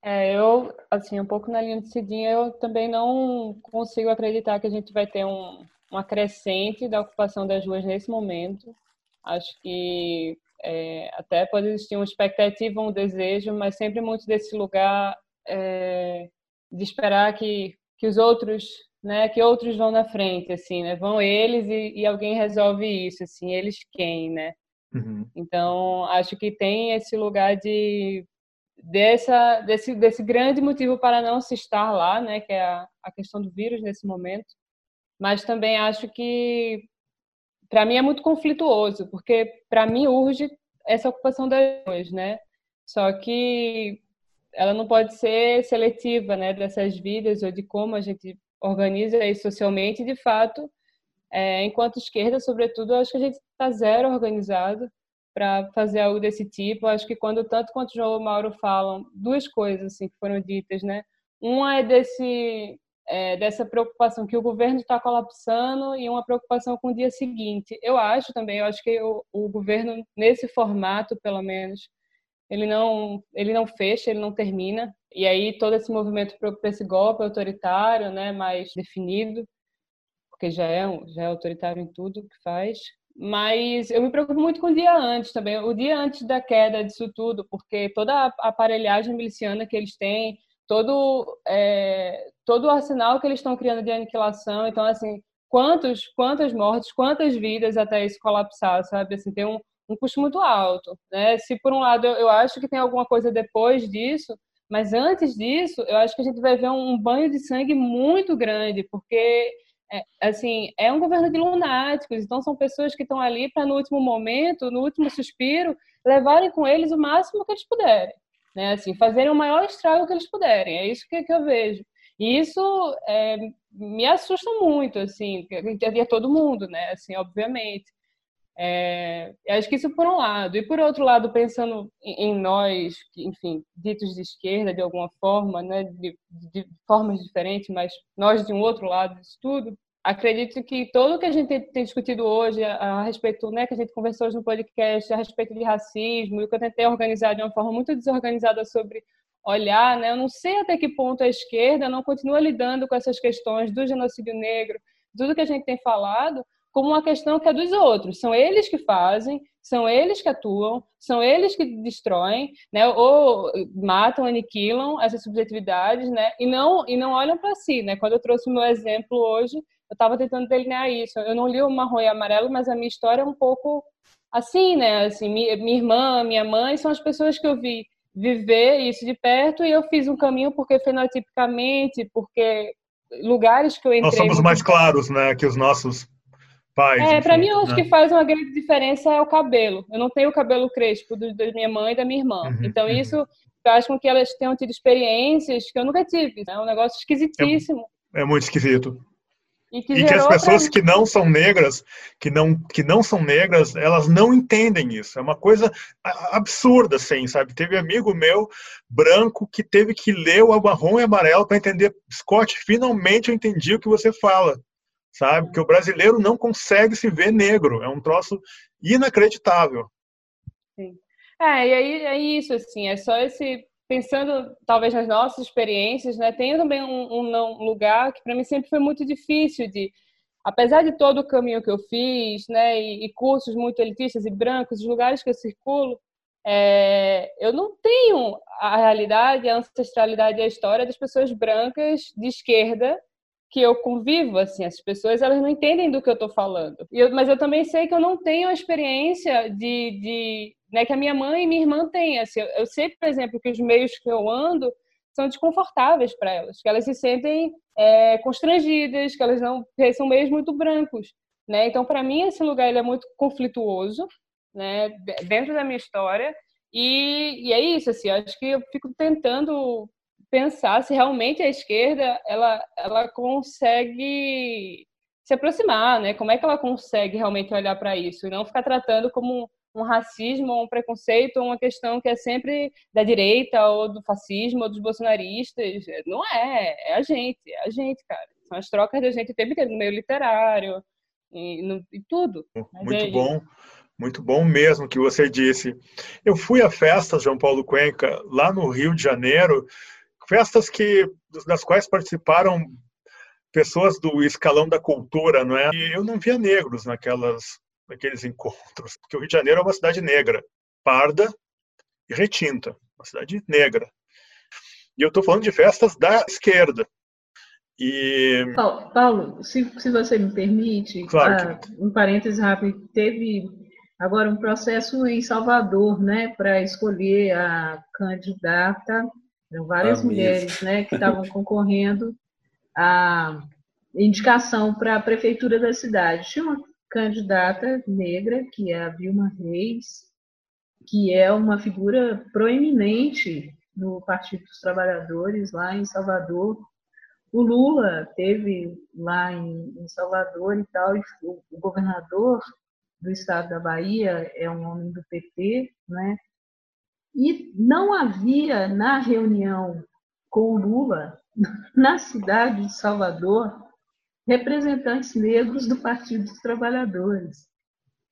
Speaker 7: É, eu, assim, um pouco na linha de Cidinha, eu também não consigo acreditar que a gente vai ter um, uma crescente da ocupação das ruas nesse momento. Acho que é, até pode existir uma expectativa, um desejo, mas sempre muito desse lugar é, de esperar que, que os outros, né, que outros vão na frente, assim, né, vão eles e, e alguém resolve isso, assim, eles quem, né? Uhum. Então acho que tem esse lugar de dessa desse desse grande motivo para não se estar lá, né, que é a, a questão do vírus nesse momento mas também acho que para mim é muito conflituoso, porque para mim urge essa ocupação das ruas, né? Só que ela não pode ser seletiva, né, dessas vidas ou de como a gente organiza isso socialmente. De fato, é, enquanto esquerda, sobretudo, acho que a gente está zero organizado para fazer algo desse tipo. Acho que quando tanto quanto o João e o Mauro falam, duas coisas assim que foram ditas, né? Uma é desse é, dessa preocupação que o governo está colapsando e uma preocupação com o dia seguinte. Eu acho também, eu acho que o, o governo nesse formato, pelo menos, ele não ele não fecha, ele não termina. E aí todo esse movimento para esse golpe autoritário, né, mais definido, porque já é já é autoritário em tudo que faz. Mas eu me preocupo muito com o dia antes também, o dia antes da queda disso tudo, porque toda a aparelhagem miliciana que eles têm, todo é, todo o arsenal que eles estão criando de aniquilação. Então, assim, quantos quantas mortes, quantas vidas até isso colapsar, sabe? Assim, tem um, um custo muito alto, né? Se por um lado eu, eu acho que tem alguma coisa depois disso, mas antes disso, eu acho que a gente vai ver um, um banho de sangue muito grande, porque é, assim, é um governo de lunáticos, então são pessoas que estão ali para no último momento, no último suspiro, levarem com eles o máximo que eles puderem né? Assim, fazerem o maior estrago que eles puderem. É isso que, que eu vejo. E isso é, me assusta muito, assim, é todo mundo, né? Assim, obviamente. É, acho que isso por um lado. E por outro lado, pensando em, nós, enfim, ditos de esquerda de alguma forma, né, de, de, formas diferentes, mas nós de um outro lado disso tudo, acredito que tudo que a gente tem discutido hoje a, respeito, né, que a gente conversou hoje no podcast, a respeito de racismo, e o que eu tentei organizar de uma forma muito desorganizada sobre olhar, né, eu não sei até que ponto a esquerda não continua lidando com essas questões do genocídio negro, tudo que a gente tem falado, como uma questão que é dos outros. São eles que fazem, são eles que atuam, são eles que destroem, né? Ou matam, aniquilam essas subjetividades, né? E não e não olham para si, né? Quando eu trouxe o meu exemplo hoje, eu estava tentando delinear isso. Eu não li o Marrom e Amarelo, mas a minha história é um pouco assim, né? Assim, minha, minha irmã, minha mãe são as pessoas que eu vi viver isso de perto e eu fiz um caminho porque fenotipicamente, porque lugares que eu entrei.
Speaker 2: Nós somos mais claros, né, que os nossos pais.
Speaker 7: É, para mim, eu acho né? que faz uma grande diferença é o cabelo. Eu não tenho o cabelo crespo do, da minha mãe e da minha irmã. Uhum, então, uhum. isso faz com que elas tenham tido experiências que eu nunca tive. É um negócio esquisitíssimo.
Speaker 2: É, é muito esquisito. E que, e que as pessoas pra... que não são negras, que não, que não são negras, elas não entendem isso. É uma coisa absurda, assim, sabe? Teve amigo meu, branco, que teve que ler o marrom e amarelo para entender. Scott, finalmente eu entendi o que você fala, sabe? Que o brasileiro não consegue se ver negro. É um troço inacreditável.
Speaker 7: Sim. É, e aí é isso, assim, é só esse pensando talvez nas nossas experiências, né, tem também um, um lugar que para mim sempre foi muito difícil de, apesar de todo o caminho que eu fiz, né, e, e cursos muito elitistas e brancos, os lugares que eu circulo, é, eu não tenho a realidade, a ancestralidade e a história das pessoas brancas de esquerda que eu convivo, assim, as pessoas elas não entendem do que eu estou falando. Eu, mas eu também sei que eu não tenho a experiência de, de né, que a minha mãe e minha irmã têm. Assim, eu, eu sei, por exemplo, que os meios que eu ando são desconfortáveis para elas, que elas se sentem é, constrangidas, que elas não são meios muito brancos, né? Então, para mim, esse lugar ele é muito conflituoso, né? Dentro da minha história e, e é isso, assim. Acho que eu fico tentando pensar se realmente a esquerda ela ela consegue se aproximar, né? Como é que ela consegue realmente olhar para isso e não ficar tratando como um racismo, um preconceito, uma questão que é sempre da direita ou do fascismo ou dos bolsonaristas. Não é, é a gente, é a gente, cara. São as trocas da gente o tempo inteiro no meio literário e, no, e tudo.
Speaker 2: Mas Muito é bom. Muito bom mesmo que você disse. Eu fui a festas, João Paulo Cuenca, lá no Rio de Janeiro, festas que das quais participaram pessoas do escalão da cultura, não é? E eu não via negros naquelas naqueles encontros, porque o Rio de Janeiro é uma cidade negra, parda e retinta, uma cidade negra. E eu estou falando de festas da esquerda. E...
Speaker 5: Paulo, Paulo se, se você me permite, claro ah, um parênteses rápido, teve agora um processo em Salvador, né, para escolher a candidata, eram várias mulheres, né, que estavam concorrendo à indicação para a prefeitura da cidade. Tinha uma candidata negra, que é a Vilma Reis, que é uma figura proeminente no Partido dos Trabalhadores, lá em Salvador. O Lula teve lá em, Salvador e tal, e o, governador do estado da Bahia é um homem do PT, né? E não havia na reunião com o Lula, na cidade de Salvador, representantes negros do Partido dos Trabalhadores.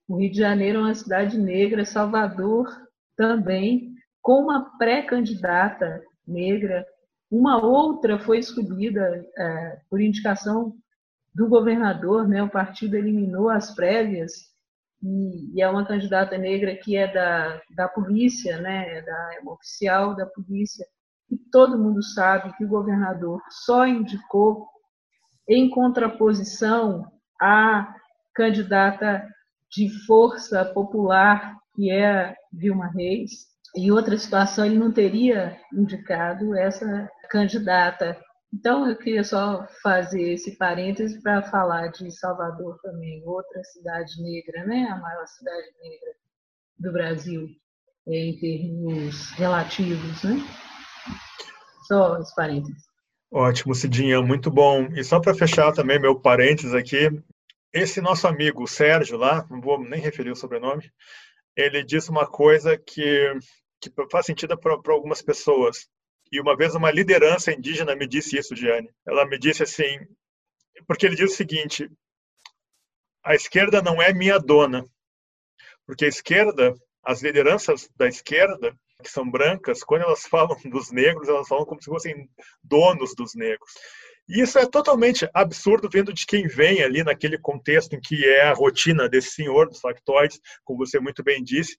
Speaker 5: O Rio de Janeiro é uma cidade negra, Salvador também, com uma pré-candidata negra. Uma outra foi escolhida é, por indicação do governador, né? o partido eliminou as prévias, e, e, é uma candidata negra que é da, da polícia, né? é, da, é uma oficial da polícia, e todo mundo sabe que o governador só indicou em contraposição à candidata de força popular, que é Vilma Reis. Em outra situação, ele não teria indicado essa candidata. Então, eu queria só fazer esse parêntese para falar de Salvador também, outra cidade negra, né? a maior cidade negra do Brasil, em termos relativos. Né? Só os parênteses.
Speaker 2: Ótimo, Cidinha, muito bom. E só para fechar também meu parênteses aqui, esse nosso amigo Sérgio lá, não vou nem referir o sobrenome, ele disse uma coisa que, que faz sentido para algumas pessoas. E uma vez uma liderança indígena me disse isso, Diane. Ela me disse assim: porque ele diz o seguinte: a esquerda não é minha dona, porque a esquerda, as lideranças da esquerda, que são brancas, quando elas falam dos negros, elas falam como se fossem donos dos negros. E isso é totalmente absurdo vindo de quem vem ali naquele contexto em que é a rotina desse senhor dos factoides, como você muito bem disse.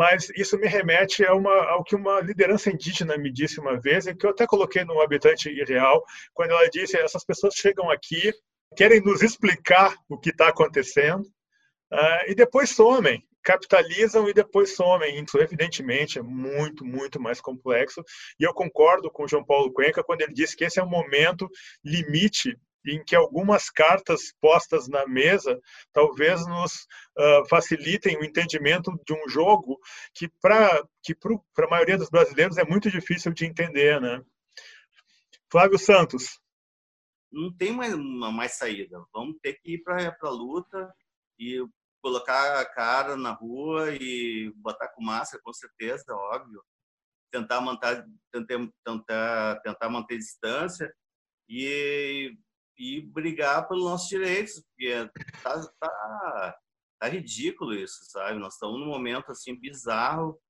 Speaker 2: Mas isso me remete a uma, ao que uma liderança indígena me disse uma vez, e que eu até coloquei no Habitante Irreal, quando ela disse: essas pessoas chegam aqui, querem nos explicar o que está acontecendo, uh, e depois somem capitalizam e depois somem. Isso, evidentemente, é muito, muito mais complexo. E eu concordo com o João Paulo Cuenca quando ele disse que esse é um momento limite em que algumas cartas postas na mesa talvez nos uh, facilitem o entendimento de um jogo que para que para a maioria dos brasileiros é muito difícil de entender, né? Flávio Santos.
Speaker 6: Não tem mais, mais saída. Vamos ter que ir para a luta e colocar a cara na rua e botar com máscara, com certeza, óbvio. Tentar manter, tentar, tentar, manter distância e, e brigar pelos nossos direitos, porque tá, tá, tá ridículo isso, sabe? Nós estamos num momento assim bizarro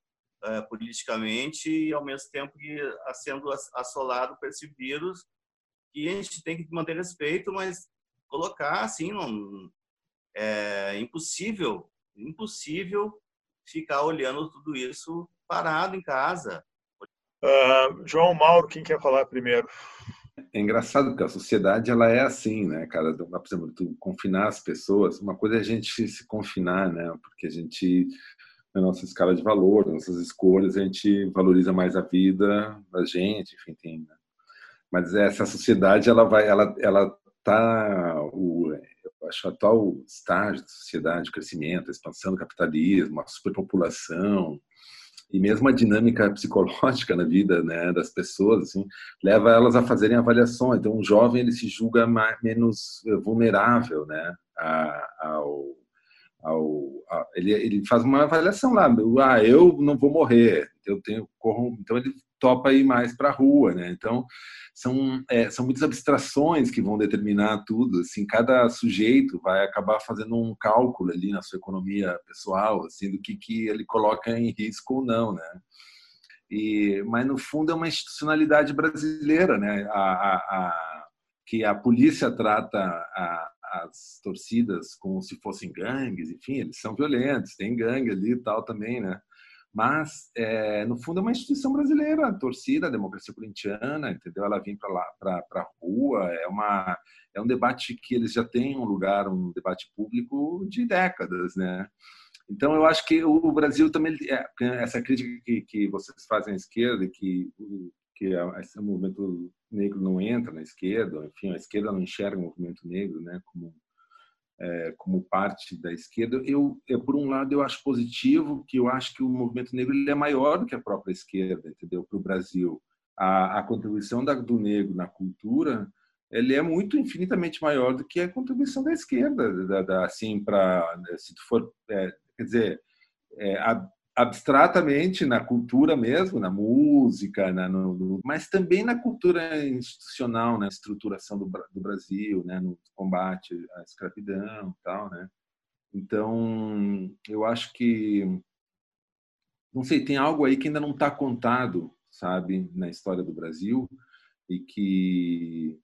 Speaker 6: uh, politicamente e ao mesmo tempo que sendo assolado por esse vírus que a gente tem que manter respeito, mas colocar assim, não, é impossível, impossível ficar olhando tudo isso parado em casa.
Speaker 2: Uh, João Mauro, quem quer falar primeiro?
Speaker 4: É engraçado porque a sociedade ela é assim, né, cara? Por exemplo, tu confinar as pessoas, uma coisa é a gente se confinar, né? Porque a gente na nossa escala de valor, nas nossas escolhas, a gente valoriza mais a vida da gente, enfim, tem, né? mas essa sociedade ela vai ela ela tá o acho, atual estágio da sociedade, crescimento, expansão do capitalismo, a superpopulação e mesmo a dinâmica psicológica na vida né, das pessoas, assim, leva elas a fazerem avaliações. Então, um jovem ele se julga mais, menos eh, vulnerável né, ao, ao, a, ele, ele faz uma avaliação lá. Ah, eu não vou morrer. Eu tenho corro, então ele topa ir mais para a rua, né? Então são é, são muitas abstrações que vão determinar tudo. Assim, cada sujeito vai acabar fazendo um cálculo ali na sua economia pessoal, assim, do que que ele coloca em risco ou não, né? E, mas no fundo é uma institucionalidade brasileira, né? A, a, a que a polícia trata as torcidas como se fossem gangues, enfim, eles são violentos, tem gangue ali e tal também, né? Mas, é, no fundo, é uma instituição brasileira, a torcida, a democracia corintiana, entendeu? Ela vem para lá, para a rua, é, uma, é um debate que eles já têm um lugar, um debate público de décadas, né? Então, eu acho que o Brasil também, é, essa crítica que, que vocês fazem à esquerda, que, que esse movimento negro não entra na esquerda, enfim, a esquerda não enxerga o movimento negro né, como é, como parte da esquerda, eu, eu, por um lado eu acho positivo que eu acho que o movimento negro ele é maior do que a própria esquerda, entendeu? Para o Brasil, a, a contribuição da, do negro na cultura ele é muito infinitamente maior do que a contribuição da esquerda, da, da assim para se tu for, é, quer dizer, é, a, abstratamente na cultura mesmo, na música, na, no, mas também na cultura institucional, na estruturação do, do, Brasil, né, no combate à escravidão, tal, né. Então, eu acho que não sei, tem algo aí que ainda não está contado, sabe, na história do Brasil e que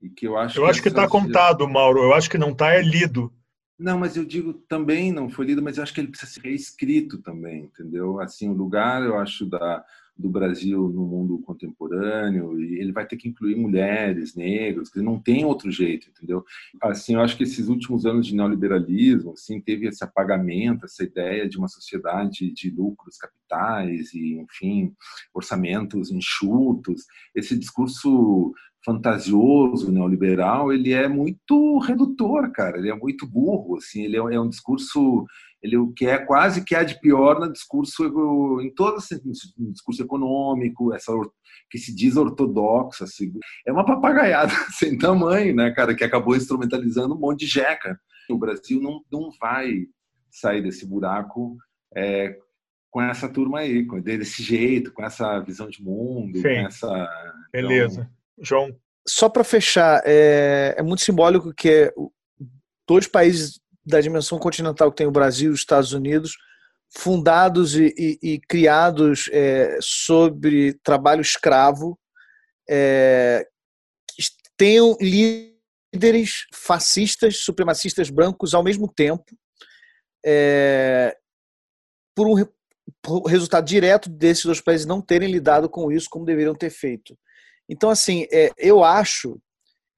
Speaker 4: e que eu acho
Speaker 2: eu
Speaker 4: que
Speaker 2: acho que está contado, Mauro. Eu acho que não está é lido.
Speaker 4: Não, mas eu digo também não foi lido, mas eu acho que ele precisa ser reescrito também, entendeu? Assim, o lugar, eu acho, da, do Brasil no mundo contemporâneo, e ele vai ter que incluir mulheres, negros, que não tem outro jeito, entendeu? Assim, eu acho que esses últimos anos de neoliberalismo, assim, teve esse apagamento, essa ideia de uma sociedade de lucros capitais e, enfim, orçamentos enxutos, esse discurso fantasioso neoliberal, ele é muito redutor, cara. Ele é muito burro, assim. Ele é, é um discurso, ele o que é quase que é de pior no discurso em todo no discurso econômico, essa que se diz ortodoxa, assim. É uma papagaiada sem tamanho, né, cara, que acabou instrumentalizando um monte de jeca. O Brasil não não vai sair desse buraco é, com essa turma aí, desse jeito, com essa visão de mundo,
Speaker 2: Sim.
Speaker 4: com essa
Speaker 2: Beleza. Então, João?
Speaker 3: só para fechar, é, é, muito simbólico que dois países da dimensão continental que tem o Brasil e os Estados Unidos, fundados e, e, e criados é, sobre trabalho escravo, é, tenham líderes fascistas, supremacistas brancos ao mesmo tempo, é, por um por resultado direto desses dois países não terem lidado com isso como deveriam ter feito. Então, assim, é, eu acho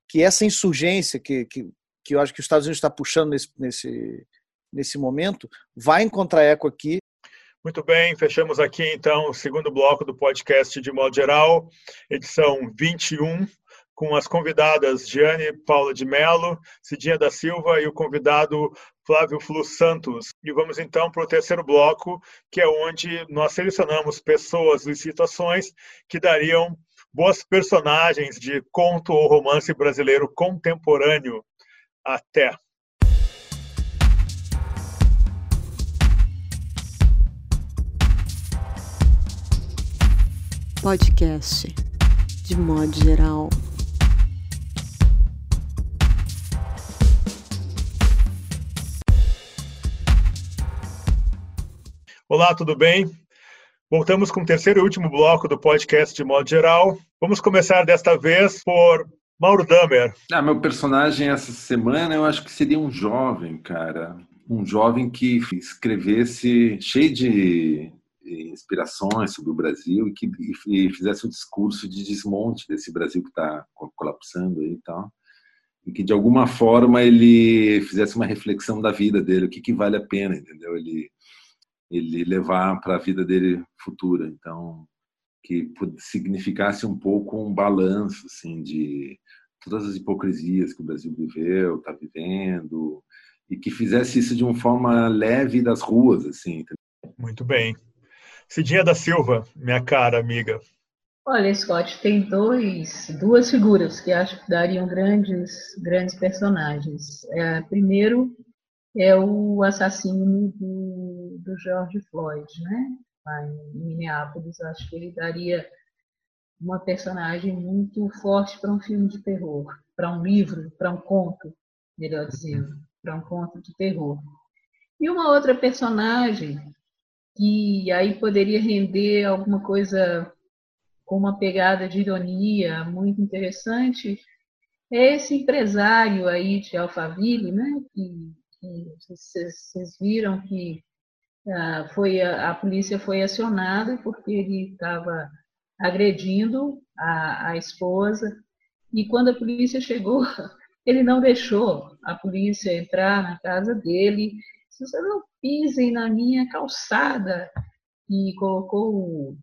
Speaker 3: que essa insurgência que, que, que eu acho que os Estados Unidos está puxando nesse, nesse, nesse momento vai encontrar eco aqui.
Speaker 2: Muito bem, fechamos aqui então o segundo bloco do podcast de modo geral, edição 21, com as convidadas Giane Paula de Mello, Cidinha da Silva e o convidado Flávio Flu Santos. E vamos então para o terceiro bloco, que é onde nós selecionamos pessoas e situações que dariam boas personagens de conto ou romance brasileiro contemporâneo. Até!
Speaker 1: Podcast de modo geral.
Speaker 2: Olá, tudo bem? Voltamos com o terceiro e último bloco do podcast de modo geral. Vamos começar desta vez por Mauro Damer.
Speaker 4: Ah, meu personagem essa semana eu acho que seria um jovem, cara. Um jovem que escrevesse cheio de inspirações sobre o Brasil e que e fizesse um discurso de desmonte desse Brasil que está colapsando aí e tal. E que de alguma forma ele fizesse uma reflexão da vida dele, o que, que vale a pena, entendeu? Ele ele levar para a vida dele futura. Então, que significasse um pouco um balanço assim de todas as hipocrisias que o Brasil viveu, está vivendo, e que fizesse isso de uma forma leve das ruas, assim.
Speaker 2: Muito bem. Cidinha da Silva, minha cara amiga.
Speaker 5: Olha, Scott, tem dois, duas figuras que acho que dariam grandes, grandes personagens. É, primeiro, é o assassino do, do George Floyd, né? Em Minneapolis, acho que ele daria uma personagem muito forte para um filme de terror, para um livro, para um conto, melhor dizendo, para um conto de terror. E uma outra personagem que aí poderia render alguma coisa com uma pegada de ironia muito interessante é esse empresário aí de Alphaville, né, que vocês viram que ah, foi a, polícia foi acionada porque ele estava agredindo a, a esposa. E quando a polícia chegou ele não deixou a polícia entrar na casa dele. Se você não pisem na minha calçada e colocou o,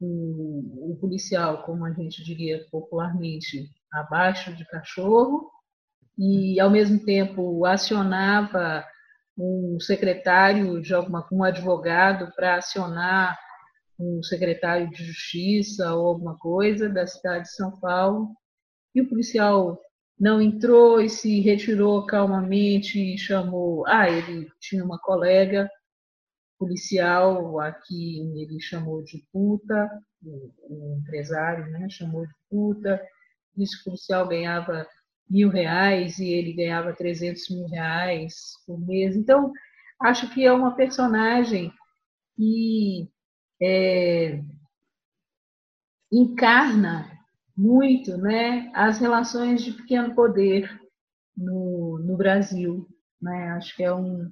Speaker 5: o, o policial como a gente diria popularmente abaixo de cachorro e, ao mesmo tempo, acionava um secretário de alguma, um advogado para acionar um secretário de justiça ou alguma coisa da cidade de São Paulo. E o policial não entrou e se retirou calmamente e chamou. Ah, ele tinha uma colega policial aqui, ele chamou de puta, o, empresário né, chamou de puta, disse que o policial ganhava mil reais e ele ganhava 300 mil reais por mês. Então, acho que é uma personagem que é, encarna muito né, as relações de pequeno poder no, no Brasil. Né? Acho que é um,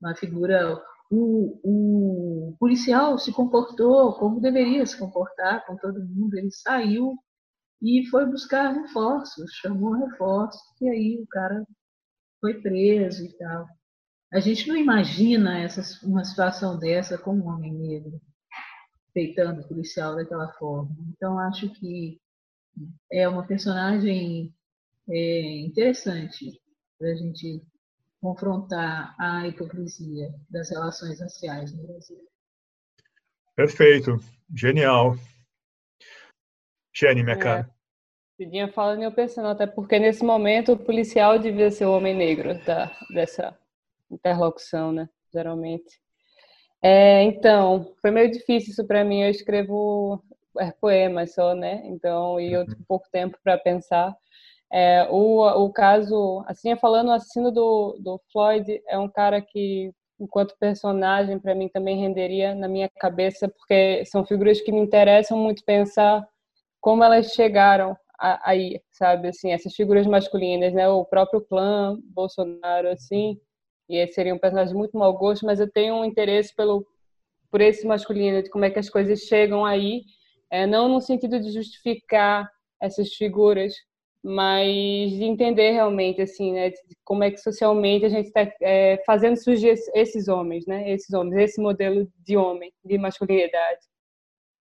Speaker 5: uma figura. O, o policial se comportou como deveria se comportar com todo mundo, ele saiu e foi buscar reforços, chamou reforços, e aí o cara foi preso e tal. A gente não imagina essa, uma situação dessa com um homem negro peitando policial daquela forma. Então, acho que é uma personagem é, interessante para a gente confrontar a hipocrisia das relações raciais no Brasil.
Speaker 2: Perfeito, genial. Jenny, minha
Speaker 7: é.
Speaker 2: cara.
Speaker 7: Cidinha fala eu pensando, até porque nesse momento o policial devia ser o homem negro da, dessa interlocução, né? Geralmente. É, então, foi meio difícil isso para mim. Eu escrevo é poema só, né? Então, e eu tive pouco tempo para pensar. É, o, o caso, assim, falando assim do, do Floyd, é um cara que, enquanto personagem, para mim também renderia na minha cabeça, porque são figuras que me interessam muito pensar como elas chegaram aí, sabe? Assim, essas figuras masculinas, né? O próprio clã Bolsonaro, assim, e esse seria um personagem muito mau gosto, mas eu tenho um interesse pelo por esse masculino, de como é que as coisas chegam aí, é, não no sentido de justificar essas figuras, mas de entender realmente assim, né, como é que socialmente a gente está é, fazendo surgir esses homens, né, esses homens, esse modelo de homem, de masculinidade.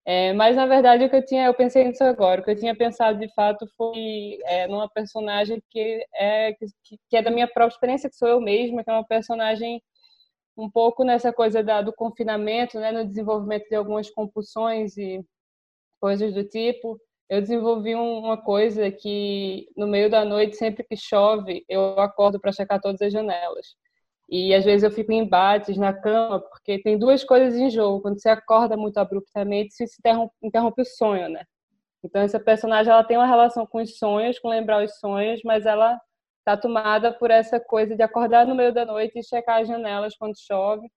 Speaker 7: É, mas na verdade o que eu tinha, eu pensei nisso agora. O que eu tinha pensado de fato foi é, numa personagem que é que, que, é da minha própria experiência, que sou eu mesma, que é uma personagem um pouco nessa coisa da, do confinamento, né, no desenvolvimento de algumas compulsões e coisas do tipo. Eu desenvolvi um, uma coisa que no meio da noite, sempre que chove, eu acordo para checar todas as janelas. E às vezes eu fico em embates na cama, porque tem duas coisas em jogo. Quando você acorda muito abruptamente, se interrompe, interrompe o sonho, né? Então essa personagem ela tem uma relação com os sonhos, com lembrar os sonhos, mas ela tá tomada por essa coisa de acordar no meio da noite e checar as janelas quando chove.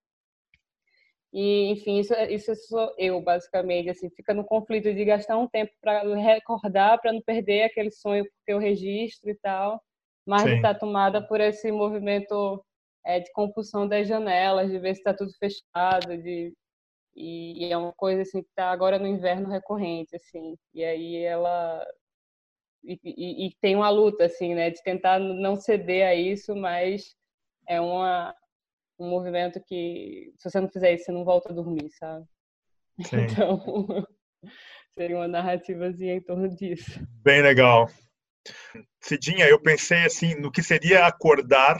Speaker 7: E, enfim, isso, isso sou eu, basicamente. Assim, fica no conflito de gastar um tempo para recordar, para não perder aquele sonho porque eu registro e tal, mas está tomada por esse movimento é, de compulsão das janelas, de ver se está tudo fechado, de e, e, é uma coisa assim que está agora no inverno recorrente, assim. E aí ela e, e, e, tem uma luta assim, né, de tentar não ceder a isso, mas é uma um movimento que se você não fizer isso, você não volta a dormir, sabe? Sim. Então seria uma narrativazinha em torno disso.
Speaker 2: Bem legal. Cidinha, eu pensei assim no que seria acordar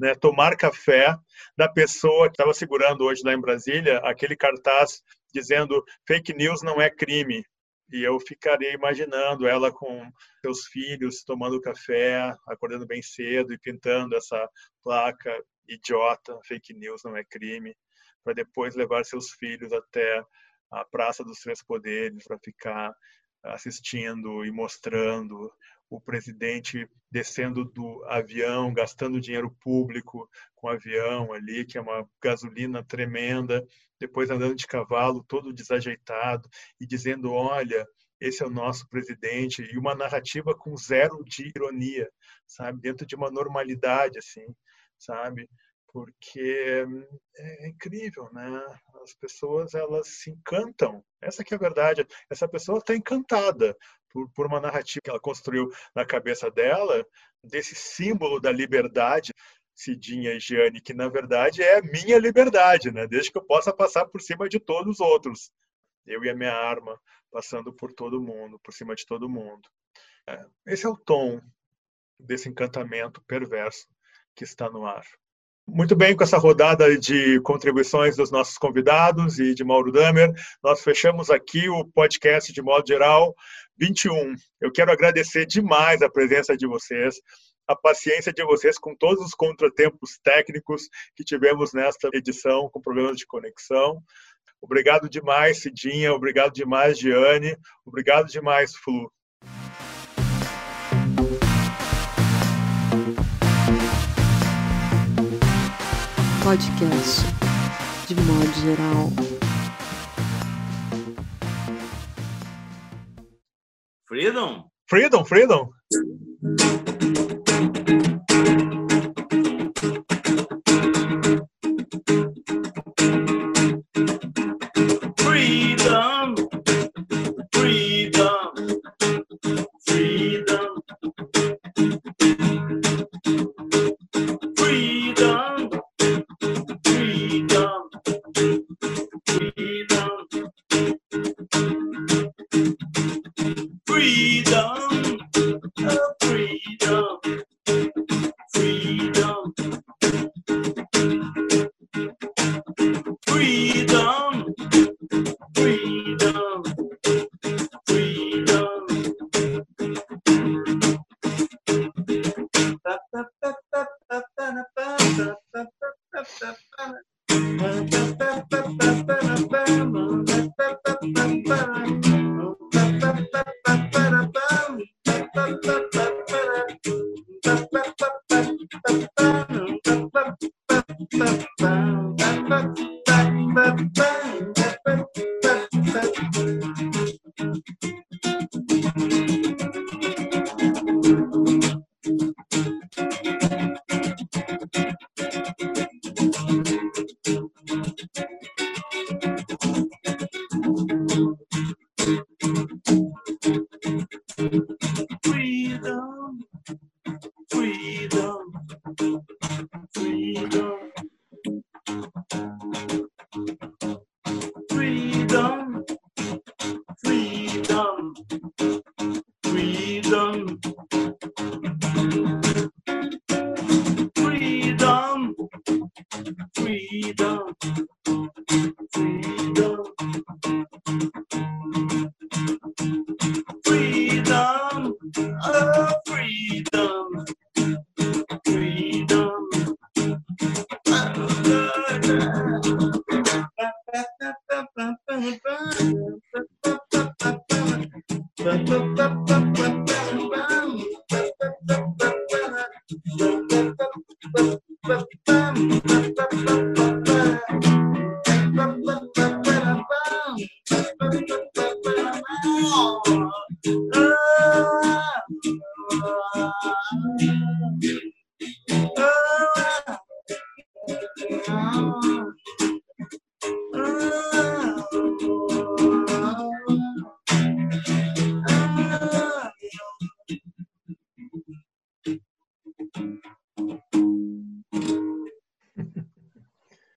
Speaker 2: né, tomar café da pessoa que estava segurando hoje lá em Brasília aquele cartaz dizendo fake news não é crime. E eu ficaria imaginando ela com seus filhos tomando café, acordando bem cedo e pintando essa placa idiota, fake news não é crime, para depois levar seus filhos até a Praça dos Três Poderes para ficar assistindo e mostrando o presidente descendo do avião, gastando dinheiro público com o avião ali, que é uma gasolina tremenda, depois andando de cavalo, todo desajeitado, e dizendo: olha, esse é o nosso presidente, e uma narrativa com zero de ironia, sabe? Dentro de uma normalidade, assim, sabe? porque é incrível, né? As pessoas elas se encantam. Essa que é a verdade. Essa pessoa está encantada por, por uma narrativa que ela construiu na cabeça dela desse símbolo da liberdade, Cidinha e Gianni, que na verdade é minha liberdade, né? Desde que eu possa passar por cima de todos os outros, eu e a minha arma passando por todo mundo, por cima de todo mundo. É, esse é o tom desse encantamento perverso que está no ar. Muito bem, com essa rodada de contribuições dos nossos convidados e de Mauro Damer, nós fechamos aqui o podcast de modo geral 21. Eu quero agradecer demais a presença de vocês, a paciência de vocês com todos os contratempos técnicos que tivemos nesta edição, com problemas de conexão. Obrigado demais, Cidinha. Obrigado demais, Giane. Obrigado demais, Flu.
Speaker 1: Podcast de modo geral.
Speaker 6: Freedom? Freedom, freedom.